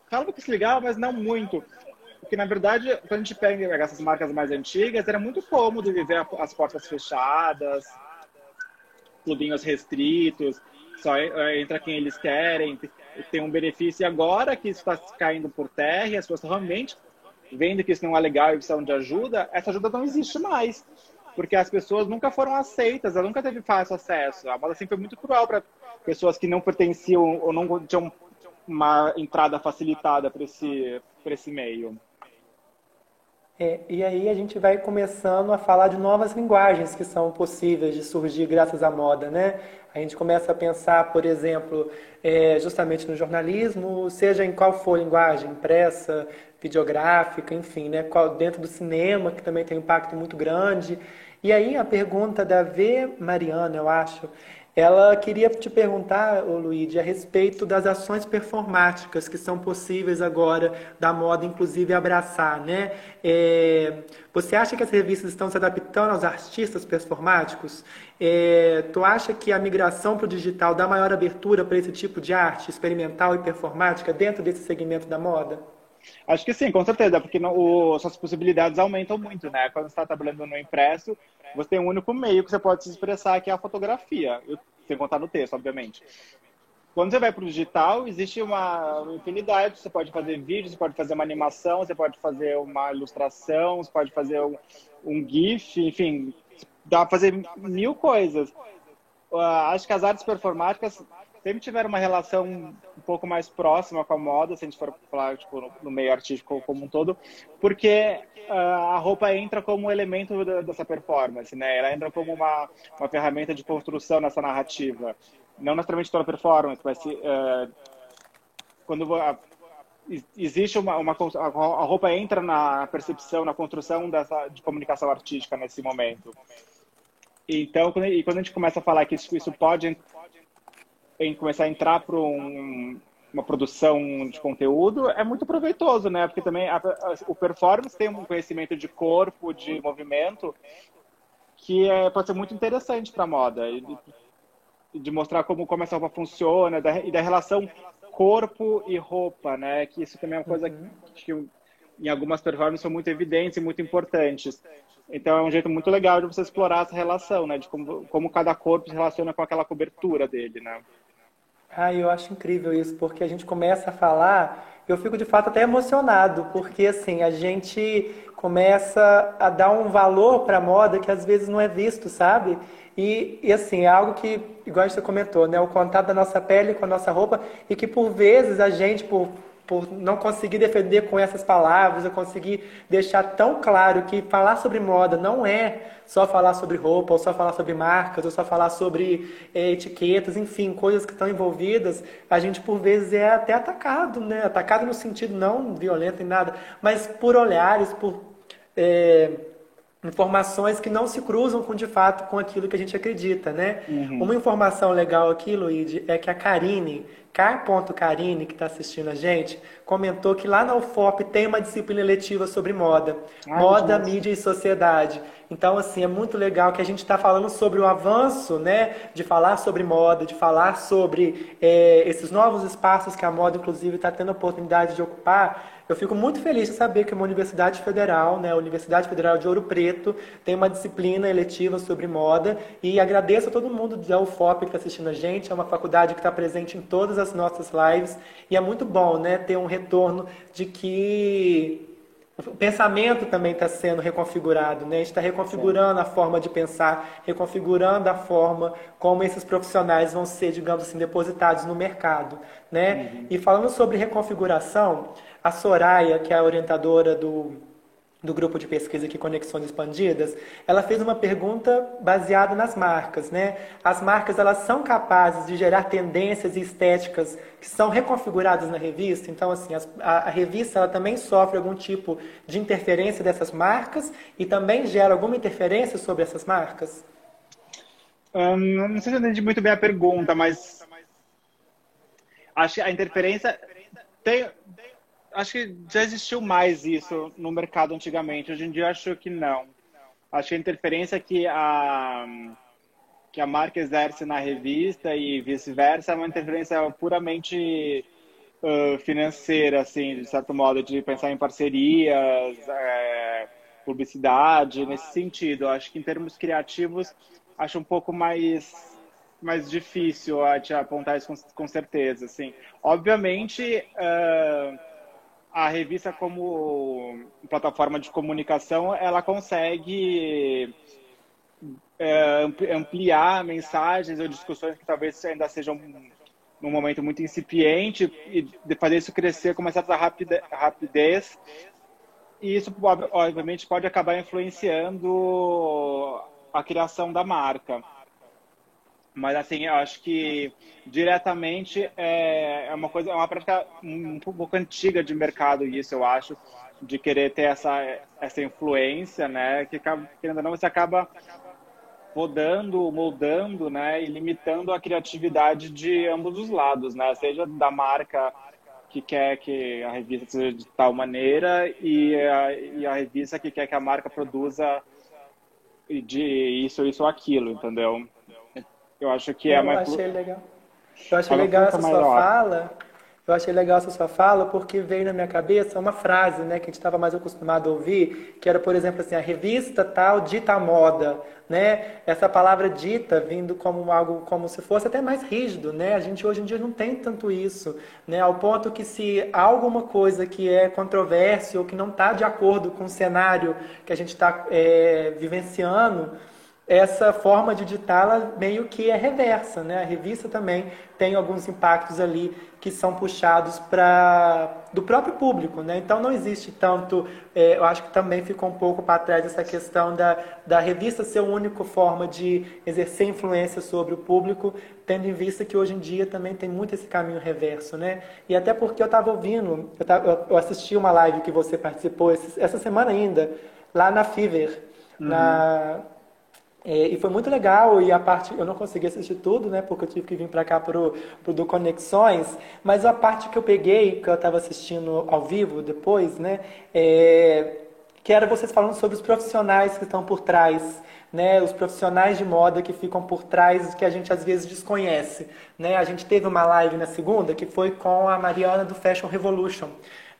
Fala que se ligava, mas não muito. Porque, na verdade, quando a gente pega essas marcas mais antigas, era muito cômodo viver as portas fechadas, clubinhos restritos, só é, entra quem eles querem tem um benefício agora que isso está caindo por terra e as pessoas realmente vendo que isso não é legal e precisam de ajuda, essa ajuda não existe mais. Porque as pessoas nunca foram aceitas, ela nunca teve fácil acesso. A moda sempre foi muito cruel para pessoas que não pertenciam ou não tinham uma entrada facilitada para esse, esse meio. É, e aí a gente vai começando a falar de novas linguagens que são possíveis de surgir graças à moda, né? A gente começa a pensar, por exemplo, é, justamente no jornalismo, seja em qual for linguagem, impressa, videográfica, enfim, né? Dentro do cinema, que também tem um impacto muito grande. E aí a pergunta da V. Mariana, eu acho, ela queria te perguntar, Luíde, a respeito das ações performáticas que são possíveis agora da moda, inclusive abraçar, né? É, você acha que as revistas estão se adaptando aos artistas performáticos? É, tu acha que a migração para o digital dá maior abertura para esse tipo de arte experimental e performática dentro desse segmento da moda? Acho que sim, com certeza, porque não, o, suas possibilidades aumentam muito, né? Quando você está trabalhando no impresso, você tem um único meio que você pode se expressar, que é a fotografia, sem contar no texto, obviamente. Quando você vai para o digital, existe uma infinidade. Você pode fazer vídeo, você pode fazer uma animação, você pode fazer uma ilustração, você pode fazer um, um GIF, enfim, dá para fazer mil coisas. Uh, acho que as artes performáticas sempre tiveram uma relação um pouco mais próxima com a moda, se a gente for falar tipo, no, meio artístico como um todo, porque uh, a roupa entra como um elemento da, dessa performance, né? Ela entra como uma, uma ferramenta de construção nessa narrativa. Não necessariamente toda performance, mas se, uh, quando uh, existe uma, uma, a roupa entra na percepção, na construção dessa de comunicação artística nesse momento. Então, quando, e quando a gente começa a falar que isso, isso pode em começar a entrar para um, uma produção de conteúdo é muito proveitoso, né? Porque também a, a, o performance tem um conhecimento de corpo, de movimento, que é, pode ser muito interessante para a moda. E, de mostrar como, como essa roupa funciona da, e da relação corpo e roupa, né? Que isso também é uma coisa uhum. que, que em algumas performances são muito evidentes e muito importantes. Então é um jeito muito legal de você explorar essa relação, né? De como, como cada corpo se relaciona com aquela cobertura dele, né? Ah, eu acho incrível isso, porque a gente começa a falar, eu fico de fato até emocionado, porque assim, a gente começa a dar um valor para a moda que às vezes não é visto, sabe? E, e assim, é algo que, igual você comentou, né? O contato da nossa pele com a nossa roupa e que por vezes a gente, por por não conseguir defender com essas palavras, eu conseguir deixar tão claro que falar sobre moda não é só falar sobre roupa, ou só falar sobre marcas, ou só falar sobre é, etiquetas, enfim, coisas que estão envolvidas, a gente por vezes é até atacado, né? Atacado no sentido não violento em nada, mas por olhares, por é, informações que não se cruzam com de fato com aquilo que a gente acredita, né? Uhum. Uma informação legal aqui, Luíde, é que a Karine, Car.Karine, que está assistindo a gente, comentou que lá na UFOP tem uma disciplina eletiva sobre moda. Ai, moda, mídia e sociedade. Então, assim, é muito legal que a gente está falando sobre o avanço, né? De falar sobre moda, de falar sobre é, esses novos espaços que a moda, inclusive, está tendo a oportunidade de ocupar eu fico muito feliz de saber que uma universidade federal, né, a Universidade Federal de Ouro Preto, tem uma disciplina eletiva sobre moda e agradeço a todo mundo da UFOP que está assistindo a gente. É uma faculdade que está presente em todas as nossas lives e é muito bom, né, ter um retorno de que o pensamento também está sendo reconfigurado, né? A gente está reconfigurando a forma de pensar, reconfigurando a forma como esses profissionais vão ser, digamos assim, depositados no mercado, né? Uhum. E falando sobre reconfiguração, a Soraya, que é a orientadora do, do grupo de pesquisa aqui Conexões Expandidas, ela fez uma pergunta baseada nas marcas, né? As marcas elas são capazes de gerar tendências e estéticas que são reconfiguradas na revista. Então, assim, as, a, a, revista ela também sofre algum tipo de interferência dessas marcas e também gera alguma interferência sobre essas marcas. Não sei se eu entendi muito bem a pergunta, mas acho que a interferência tem acho que já existiu mais isso no mercado antigamente. Hoje em dia acho que não. Acho que a interferência que a que a marca exerce na revista e vice-versa é uma interferência puramente uh, financeira, assim, de certo modo, de pensar em parcerias, é, publicidade, nesse sentido. Acho que em termos criativos, acho um pouco mais mais difícil a te apontar isso com, com certeza, assim. Obviamente, uh, a revista como plataforma de comunicação, ela consegue é, ampliar mensagens ou discussões que talvez ainda sejam num momento muito incipiente e fazer isso crescer com uma certa rapidez. E isso, obviamente, pode acabar influenciando a criação da marca. Mas assim, eu acho que diretamente é, é uma coisa, é uma prática um pouco antiga de mercado isso, eu acho, de querer ter essa essa influência, né? Que querendo ou não você acaba podando, moldando, né, e limitando a criatividade de ambos os lados, né? Seja da marca que quer que a revista seja de tal maneira e a, e a revista que quer que a marca produza de isso, isso ou aquilo, entendeu? Eu acho que é eu mais. Achei legal. Eu achei legal essa sua fala. Eu achei legal essa sua fala porque veio na minha cabeça uma frase, né, que a gente estava mais acostumado a ouvir, que era, por exemplo, assim, a revista tal dita moda, né? Essa palavra dita vindo como algo como se fosse até mais rígido, né? A gente hoje em dia não tem tanto isso, né? Ao ponto que se há alguma coisa que é controverso ou que não está de acordo com o cenário que a gente está é, vivenciando, essa forma de ditá-la meio que é reversa, né? A revista também tem alguns impactos ali que são puxados para do próprio público, né? Então não existe tanto, é, eu acho que também ficou um pouco para trás essa questão da, da revista ser a única forma de exercer influência sobre o público, tendo em vista que hoje em dia também tem muito esse caminho reverso, né? E até porque eu estava ouvindo, eu, tava, eu, assisti uma live que você participou essa semana ainda lá na Fiverr, uhum. na é, e foi muito legal, e a parte, eu não consegui assistir tudo, né, porque eu tive que vir para cá pro, pro do Conexões, mas a parte que eu peguei, que eu estava assistindo ao vivo depois, né, é, que era vocês falando sobre os profissionais que estão por trás, né, os profissionais de moda que ficam por trás que a gente às vezes desconhece, né? A gente teve uma live na segunda que foi com a Mariana do Fashion Revolution.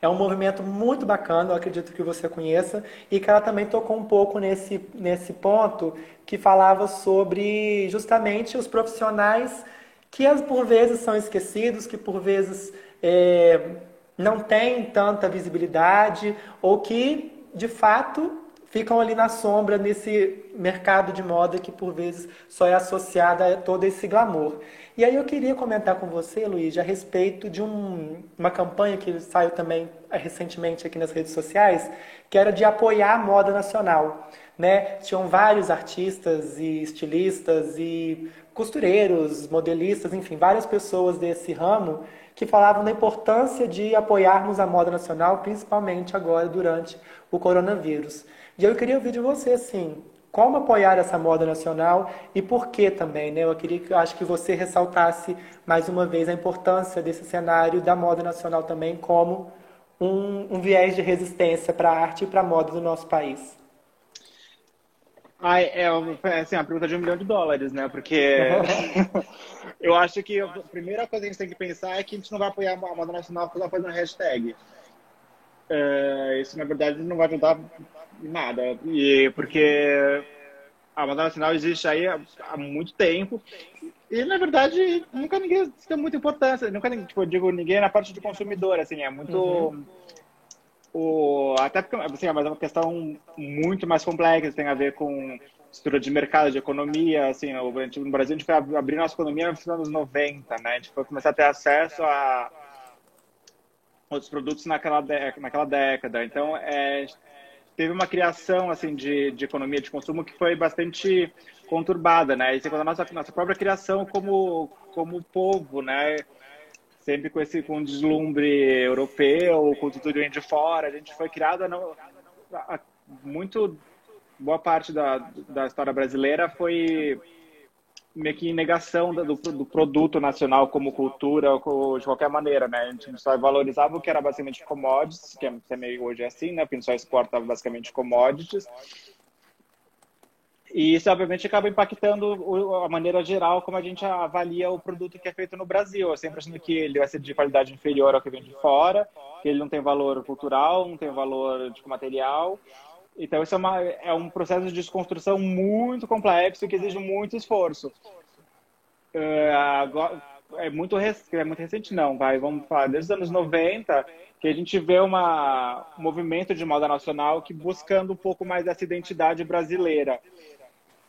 É um movimento muito bacana, eu acredito que você conheça, e que ela também tocou um pouco nesse, nesse ponto que falava sobre justamente os profissionais que por vezes são esquecidos, que por vezes é, não têm tanta visibilidade ou que, de fato, ficam ali na sombra nesse mercado de moda que por vezes só é associado a todo esse glamour. E aí eu queria comentar com você, Luiz, a respeito de um, uma campanha que saiu também eh, recentemente aqui nas redes sociais, que era de apoiar a moda nacional. Né? Tinham vários artistas e estilistas e costureiros, modelistas, enfim, várias pessoas desse ramo que falavam da importância de apoiarmos a moda nacional, principalmente agora durante o coronavírus. E eu queria ouvir de você, assim, como apoiar essa moda nacional e por que também, né? Eu queria, eu acho que você ressaltasse mais uma vez a importância desse cenário da moda nacional também como um, um viés de resistência para a arte e para a moda do nosso país. Ai, é, é assim, a pergunta de um milhão de dólares, né? Porque eu acho que a primeira coisa que a gente tem que pensar é que a gente não vai apoiar a moda nacional só fazendo hashtag. É, isso, na verdade, não vai ajudar nada. E porque a moda nacional existe aí há, há, muito tempo. E, na verdade, nunca ninguém deu muita importância. Nunca, tipo, eu digo, ninguém na parte de consumidor, assim, é muito... Uhum. O, até porque, assim, é uma questão muito mais complexa, tem a ver com estrutura de mercado, de economia, assim, no Brasil a gente foi abrir nossa economia nos anos 90, né? A gente foi começar a ter acesso a outros produtos naquela, naquela década. Então, é, teve uma criação assim de, de economia de consumo que foi bastante conturbada, né? E segundo a nossa nossa própria criação como como povo, né? Sempre com esse com deslumbre europeu, com tudo de fora, a gente foi criada muito boa parte da, da história brasileira foi meio que negação do, do, produto nacional como cultura de qualquer maneira, né? A gente só valorizava o que era basicamente commodities, que é, é meio hoje é assim, né? Porque a gente só exporta basicamente commodities. E isso, obviamente, acaba impactando a maneira geral como a gente avalia o produto que é feito no Brasil. Eu sempre achando que ele vai ser de qualidade inferior ao que vem de fora, que ele não tem valor cultural, não tem valor de material. Então, isso é, uma, é um processo de desconstrução muito complexo que exige muito esforço. Uh, agora, é muito, é muito recente, não, vai, vamos falar, desde os anos 90, que a gente vê uma, um movimento de moda nacional que buscando um pouco mais dessa identidade brasileira.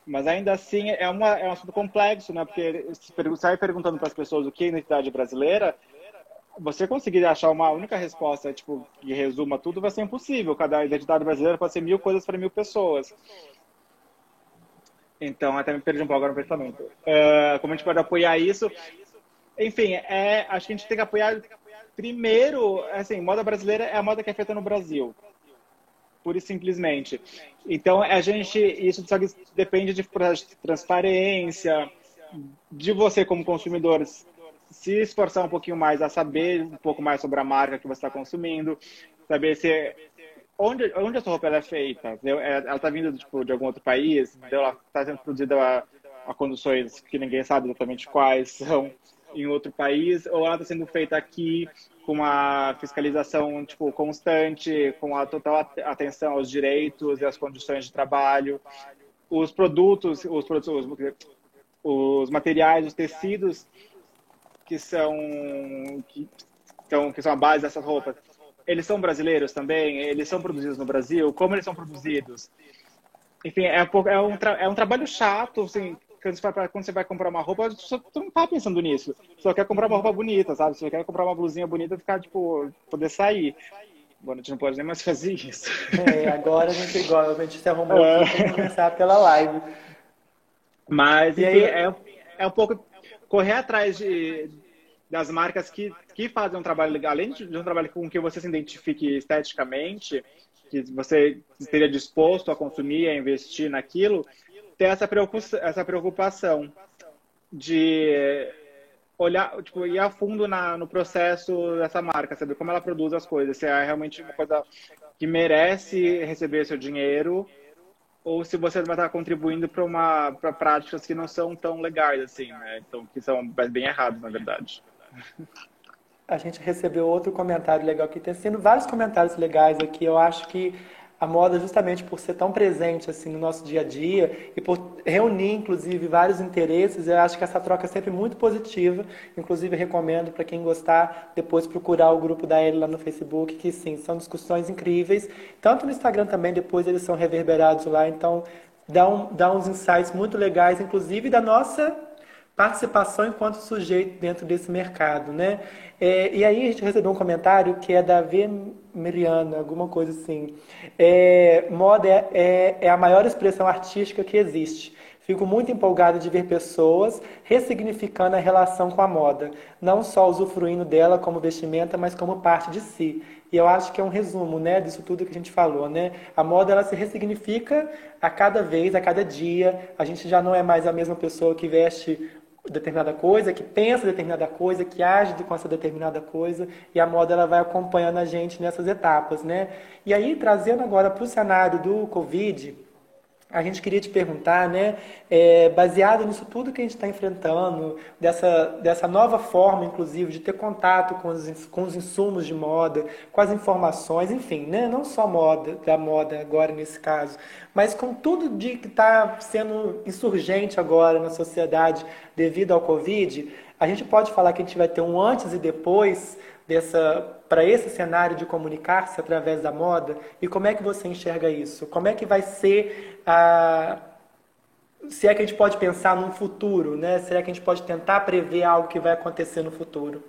Mas ainda assim é, uma, é um assunto complexo, né? Porque se sai perguntando para as pessoas o que é identidade brasileira, você conseguir achar uma única resposta, tipo, que resuma tudo, vai ser impossível. Cada identidade brasileira pode ser mil coisas para mil pessoas. Então, até me perdi um pouco agora no pensamento. Uh, como a gente pode apoiar isso? Enfim, é, acho que a gente tem que apoiar primeiro, assim, moda brasileira é a moda que é feita no Brasil. Pura e simplesmente. Então, a gente, isso depende de transparência, de você como consumidor se esforçar um pouquinho mais a saber um pouco mais sobre a marca que você está consumindo, saber se onde onde essa roupa é feita, ela está vindo tipo, de algum outro país, ela está sendo produzida a, a condições que ninguém sabe exatamente quais são em outro país, ou ela está sendo feita aqui com uma fiscalização tipo constante, com a total atenção aos direitos e às condições de trabalho, os produtos, os produtos, os, os materiais, os tecidos que são que, então, que são a base dessas roupas, eles são brasileiros também? Eles são produzidos no Brasil? Como eles são produzidos? Enfim, é um, é um, é um trabalho chato, assim, quando você, vai, comprar uma roupa, você não tá pensando nisso. Você só quer comprar uma roupa bonita, sabe? Você quer comprar uma blusinha bonita e ficar, tipo, poder sair. Bom, a gente não pode nem mais fazer isso. É, agora a gente, igual, a gente se arrumou é. começar pela live. Mas, enfim, aí... é, é um pouco correr atrás de, das marcas que, que fazem um trabalho legal, além de um trabalho com que você se identifique esteticamente, que você esteja disposto a consumir, a investir naquilo, ter essa preocupação, essa preocupação de olhar, tipo, ir a fundo na, no processo dessa marca, saber como ela produz as coisas, se é realmente uma coisa que merece receber seu dinheiro ou se você vai estar contribuindo para uma para práticas que não são tão legais assim, né? Então que são bem erradas, na verdade. A gente recebeu outro comentário legal aqui, tem sendo vários comentários legais aqui. Eu acho que a moda justamente por ser tão presente assim no nosso dia a dia e por reunir inclusive vários interesses, eu acho que essa troca é sempre muito positiva. Inclusive recomendo para quem gostar depois procurar o grupo da Ellie lá no Facebook, que sim, são discussões incríveis. Tanto no Instagram também, depois eles são reverberados lá, então dá, um, dá uns insights muito legais, inclusive da nossa participação enquanto sujeito dentro desse mercado, né? É, e aí a gente recebeu um comentário que é da V. Meriana, alguma coisa assim. É, moda é, é, é a maior expressão artística que existe. Fico muito empolgado de ver pessoas ressignificando a relação com a moda, não só usufruindo dela como vestimenta, mas como parte de si. E eu acho que é um resumo, né, disso tudo que a gente falou, né? A moda ela se ressignifica a cada vez, a cada dia. A gente já não é mais a mesma pessoa que veste determinada coisa, que pensa determinada coisa, que age com essa determinada coisa, e a moda ela vai acompanhando a gente nessas etapas, né? E aí, trazendo agora para o cenário do Covid, a gente queria te perguntar, né, é, baseado nisso tudo que a gente está enfrentando, dessa, dessa nova forma, inclusive, de ter contato com os, com os insumos de moda, com as informações, enfim, né, não só moda, da moda agora nesse caso, mas com tudo de que está sendo insurgente agora na sociedade devido ao Covid, a gente pode falar que a gente vai ter um antes e depois dessa para esse cenário de comunicar-se através da moda e como é que você enxerga isso? Como é que vai ser a se é que a gente pode pensar num futuro, né? Será que a gente pode tentar prever algo que vai acontecer no futuro?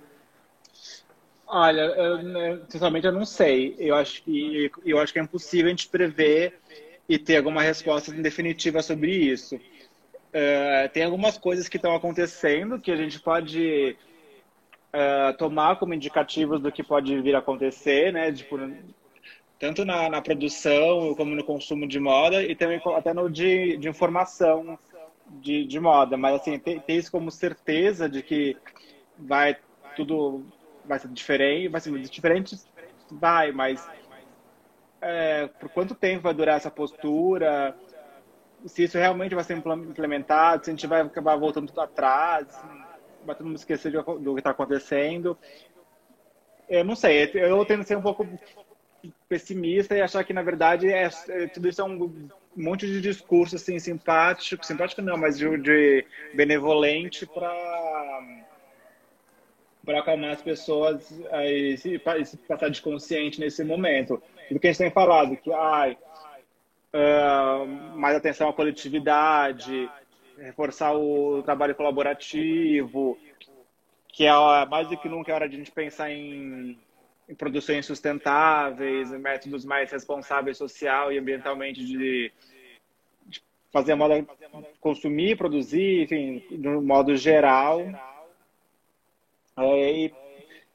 Olha, eu, sinceramente eu não sei. Eu acho que eu acho que é impossível a gente prever e ter alguma resposta definitiva sobre isso. Uh, tem algumas coisas que estão acontecendo que a gente pode uh, tomar como indicativos do que pode vir a acontecer, né? Tipo, tanto na, na, produção como no consumo de moda e também até no de, de informação de, de, moda. Mas assim, ter, ter, isso como certeza de que vai tudo vai ser diferente, vai ser diferente, vai, mas é, por quanto tempo vai durar essa postura? Se isso realmente vai ser implementado, se a gente vai acabar voltando tudo atrás, vai todo mundo esquecer do que está acontecendo. Eu não sei, eu tendo ser um pouco pessimista e achar que, na verdade, é, é, tudo isso é um monte de discurso assim, simpático, simpático não, mas de, de benevolente para para acalmar as pessoas e se, se passar desconsciente nesse momento. Do que a gente tem falado, que ai, uh, mais atenção à coletividade, reforçar o trabalho colaborativo, que é mais do que nunca é hora de a gente pensar em, em produções sustentáveis, em métodos mais responsáveis social e ambientalmente de, de fazer a moda consumir, produzir, enfim, de um modo geral. É, e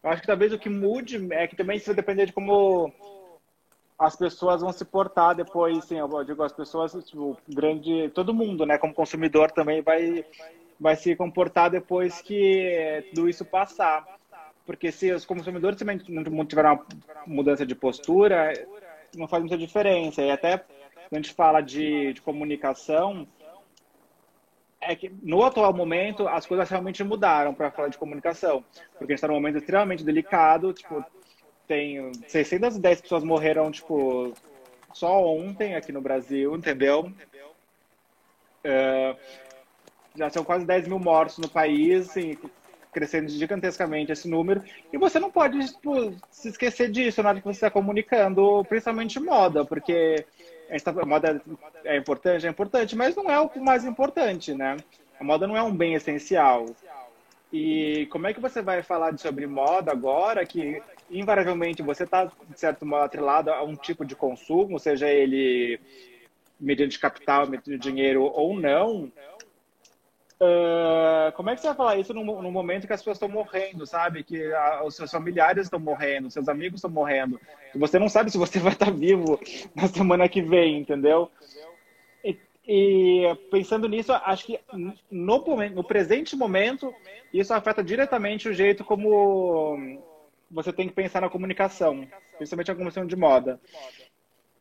eu acho que talvez o que mude é que também isso vai depender de como as pessoas vão se portar depois, sim, eu digo, as pessoas, tipo, grande, todo mundo, né, como consumidor também vai, vai se comportar depois que tudo isso passar. Porque se os consumidores também não tiveram uma mudança de postura, não faz muita diferença. E até quando a gente fala de, de comunicação, é que no atual momento as coisas realmente mudaram para falar de comunicação. Porque a gente está num momento extremamente delicado, tipo, tem 610 pessoas morreram, tipo, só ontem aqui no Brasil, entendeu? É, já são quase 10 mil mortos no país, assim, crescendo gigantescamente esse número. E você não pode tipo, se esquecer disso na hora que você está comunicando, principalmente moda, porque a, moda é importante, é importante, mas não é o mais importante, né? A moda não é um bem essencial. E como é que você vai falar sobre moda agora que invariavelmente você está, de certo modo, atrelado a um tipo de consumo, seja ele mediante capital, mediante dinheiro ou não, Uh, como é que você vai falar isso no, momento que as pessoas estão morrendo, sabe? Que a, os seus familiares estão morrendo, seus amigos estão morrendo. Você não sabe se você vai estar vivo na semana que vem, entendeu? E, e pensando nisso, acho que no, no presente momento, isso afeta diretamente o jeito como você tem que pensar na comunicação, principalmente a comunicação de moda.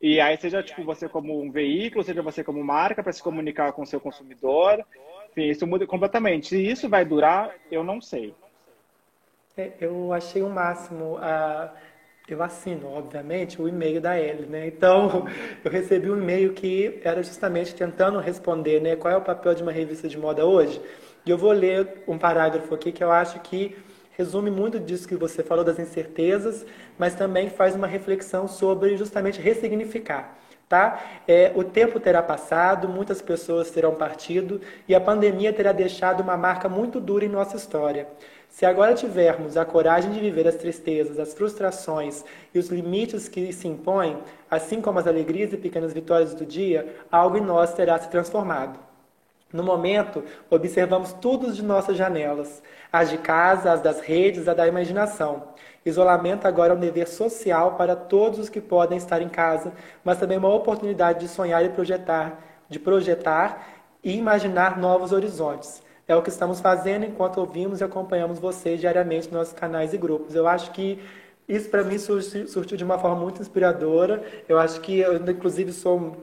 E aí, seja tipo, você como um veículo, seja você como marca para se comunicar com o seu consumidor. Enfim, isso muda completamente. Se isso vai durar, eu não sei. É, eu achei o máximo a, Eu assino, obviamente, o e-mail da Ellie, né? Então, eu recebi um e-mail que era justamente tentando responder, né? Qual é o papel de uma revista de moda hoje? E eu vou ler um parágrafo aqui que eu acho que resume muito disso que você falou das incertezas, mas também faz uma reflexão sobre justamente ressignificar. Tá? É, o tempo terá passado, muitas pessoas terão partido e a pandemia terá deixado uma marca muito dura em nossa história. Se agora tivermos a coragem de viver as tristezas, as frustrações e os limites que se impõem, assim como as alegrias e pequenas vitórias do dia, algo em nós terá se transformado. No momento, observamos tudo de nossas janelas, as de casa, as das redes, a da imaginação. Isolamento agora é um dever social para todos os que podem estar em casa, mas também uma oportunidade de sonhar e projetar, de projetar e imaginar novos horizontes. É o que estamos fazendo enquanto ouvimos e acompanhamos vocês diariamente nos nossos canais e grupos. Eu acho que isso para mim surgiu de uma forma muito inspiradora. Eu acho que eu, inclusive, sou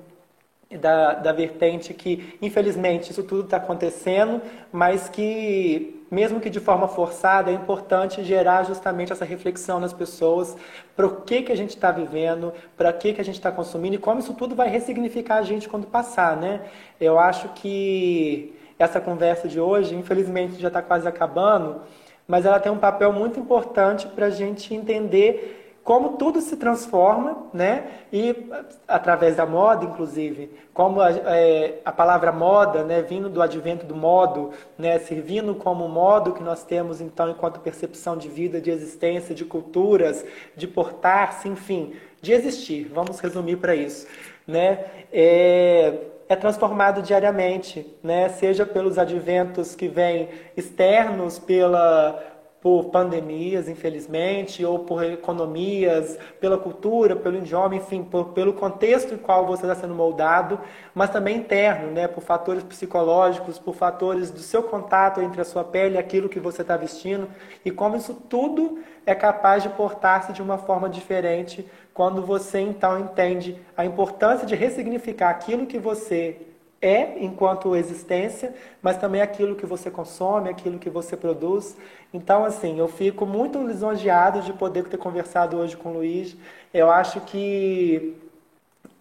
da, da vertente que, infelizmente, isso tudo está acontecendo, mas que, mesmo que de forma forçada, é importante gerar justamente essa reflexão nas pessoas para o que, que a gente está vivendo, para que, que a gente está consumindo e como isso tudo vai ressignificar a gente quando passar, né? Eu acho que essa conversa de hoje, infelizmente já está quase acabando, mas ela tem um papel muito importante para a gente entender como tudo se transforma, né? E através da moda, inclusive, como a, é, a, palavra moda, né, vindo do advento do modo, né, servindo como modo que nós temos então enquanto percepção de vida, de existência, de culturas, de portar-se, enfim, de existir. Vamos resumir para isso, né? É, é transformado diariamente, né? seja pelos adventos que vêm externos, pela, por pandemias, infelizmente, ou por economias, pela cultura, pelo idioma, enfim, por, pelo contexto em qual você está sendo moldado, mas também interno, né? por fatores psicológicos, por fatores do seu contato entre a sua pele e aquilo que você está vestindo, e como isso tudo é capaz de portar-se de uma forma diferente quando você então entende a importância de ressignificar aquilo que você é enquanto existência, mas também aquilo que você consome, aquilo que você produz. Então, assim, eu fico muito lisonjeado de poder ter conversado hoje com o Luiz. Eu acho que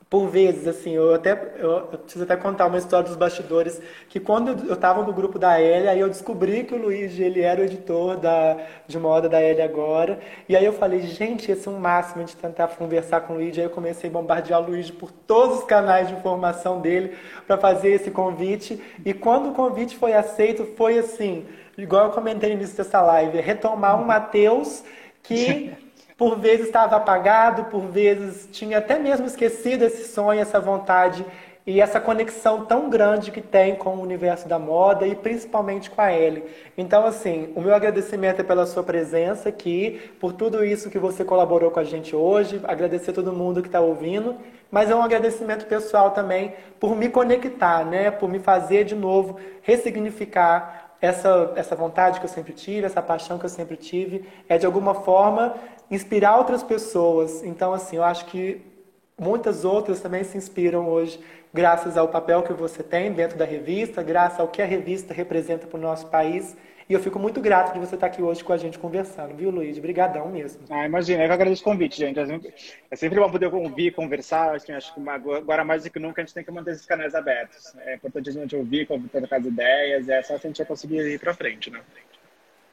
por vezes, assim, eu até eu, eu, preciso até contar uma história dos bastidores, que quando eu estava no grupo da Elia, aí eu descobri que o Luiz, ele era o editor da, de moda da Elia agora, e aí eu falei, gente, esse é um máximo de tentar conversar com o Luiz, aí eu comecei a bombardear o Luiz por todos os canais de informação dele para fazer esse convite, e quando o convite foi aceito, foi assim, igual eu comentei no início dessa live, retomar um Mateus que por vezes estava apagado, por vezes tinha até mesmo esquecido esse sonho, essa vontade e essa conexão tão grande que tem com o universo da moda e principalmente com a Ellie. Então, assim, o meu agradecimento é pela sua presença aqui, por tudo isso que você colaborou com a gente hoje, agradecer a todo mundo que está ouvindo, mas é um agradecimento pessoal também por me conectar, né? por me fazer de novo ressignificar essa, essa vontade que eu sempre tive, essa paixão que eu sempre tive, é de alguma forma inspirar outras pessoas. Então, assim, eu acho que muitas outras também se inspiram hoje, graças ao papel que você tem dentro da revista, graças ao que a revista representa para o nosso país. E eu fico muito grato de você estar aqui hoje com a gente conversando, viu, Luiz? Obrigadão mesmo. Ah, imagina, eu que agradeço o convite, gente. É sempre bom poder ouvir, conversar. Assim, acho que agora mais do que nunca a gente tem que manter esses canais abertos. É importante a gente ouvir, trocar as ideias, é só assim a gente conseguir ir para frente, né?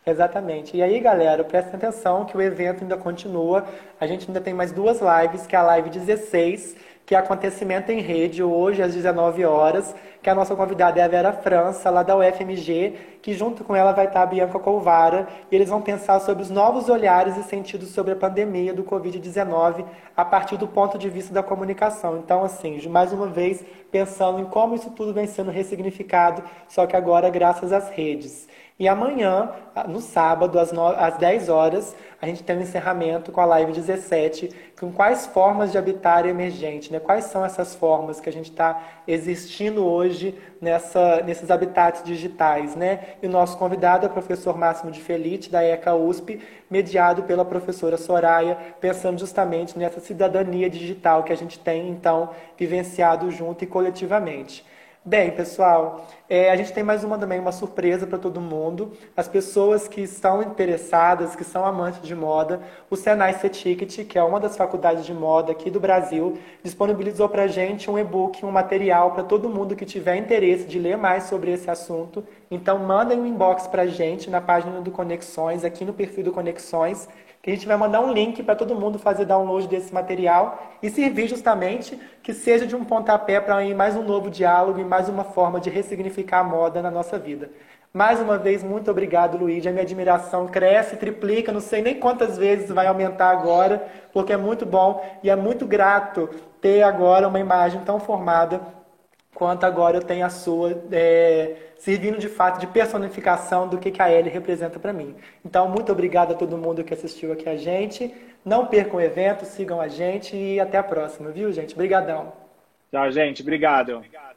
Exatamente. E aí, galera, prestem atenção que o evento ainda continua. A gente ainda tem mais duas lives, que é a live 16, que é acontecimento em rede, hoje às 19 horas, que a nossa convidada é a Vera França, lá da UFMG, que junto com ela vai estar a Bianca Colvara, e eles vão pensar sobre os novos olhares e sentidos sobre a pandemia do Covid-19 a partir do ponto de vista da comunicação. Então, assim, mais uma vez, pensando em como isso tudo vem sendo ressignificado, só que agora graças às redes. E amanhã, no sábado, às, às 10 horas, a gente tem um encerramento com a live 17, com quais formas de habitar emergente, né? Quais são essas formas que a gente está existindo hoje nessa, nesses habitats digitais, né? E o nosso convidado é o professor Máximo de Felite, da ECA USP, mediado pela professora Soraya, pensando justamente nessa cidadania digital que a gente tem, então, vivenciado junto e coletivamente. Bem, pessoal, é, a gente tem mais uma também, uma surpresa para todo mundo. As pessoas que estão interessadas, que são amantes de moda, o Senai C-Ticket, que é uma das faculdades de moda aqui do Brasil, disponibilizou para a gente um e-book, um material para todo mundo que tiver interesse de ler mais sobre esse assunto. Então, mandem um inbox para a gente na página do Conexões, aqui no perfil do Conexões, que a gente vai mandar um link para todo mundo fazer download desse material e servir justamente que seja de um pontapé para mais um novo diálogo e mais uma forma de ressignificar a moda na nossa vida. Mais uma vez, muito obrigado, Luiz. A minha admiração cresce, triplica, não sei nem quantas vezes vai aumentar agora, porque é muito bom e é muito grato ter agora uma imagem tão formada quanto agora eu tenho a sua, é, servindo de fato de personificação do que, que a Ellie representa para mim. Então, muito obrigado a todo mundo que assistiu aqui a gente. Não percam o evento, sigam a gente e até a próxima, viu, gente? Obrigadão. Tchau, gente. Obrigado. obrigado.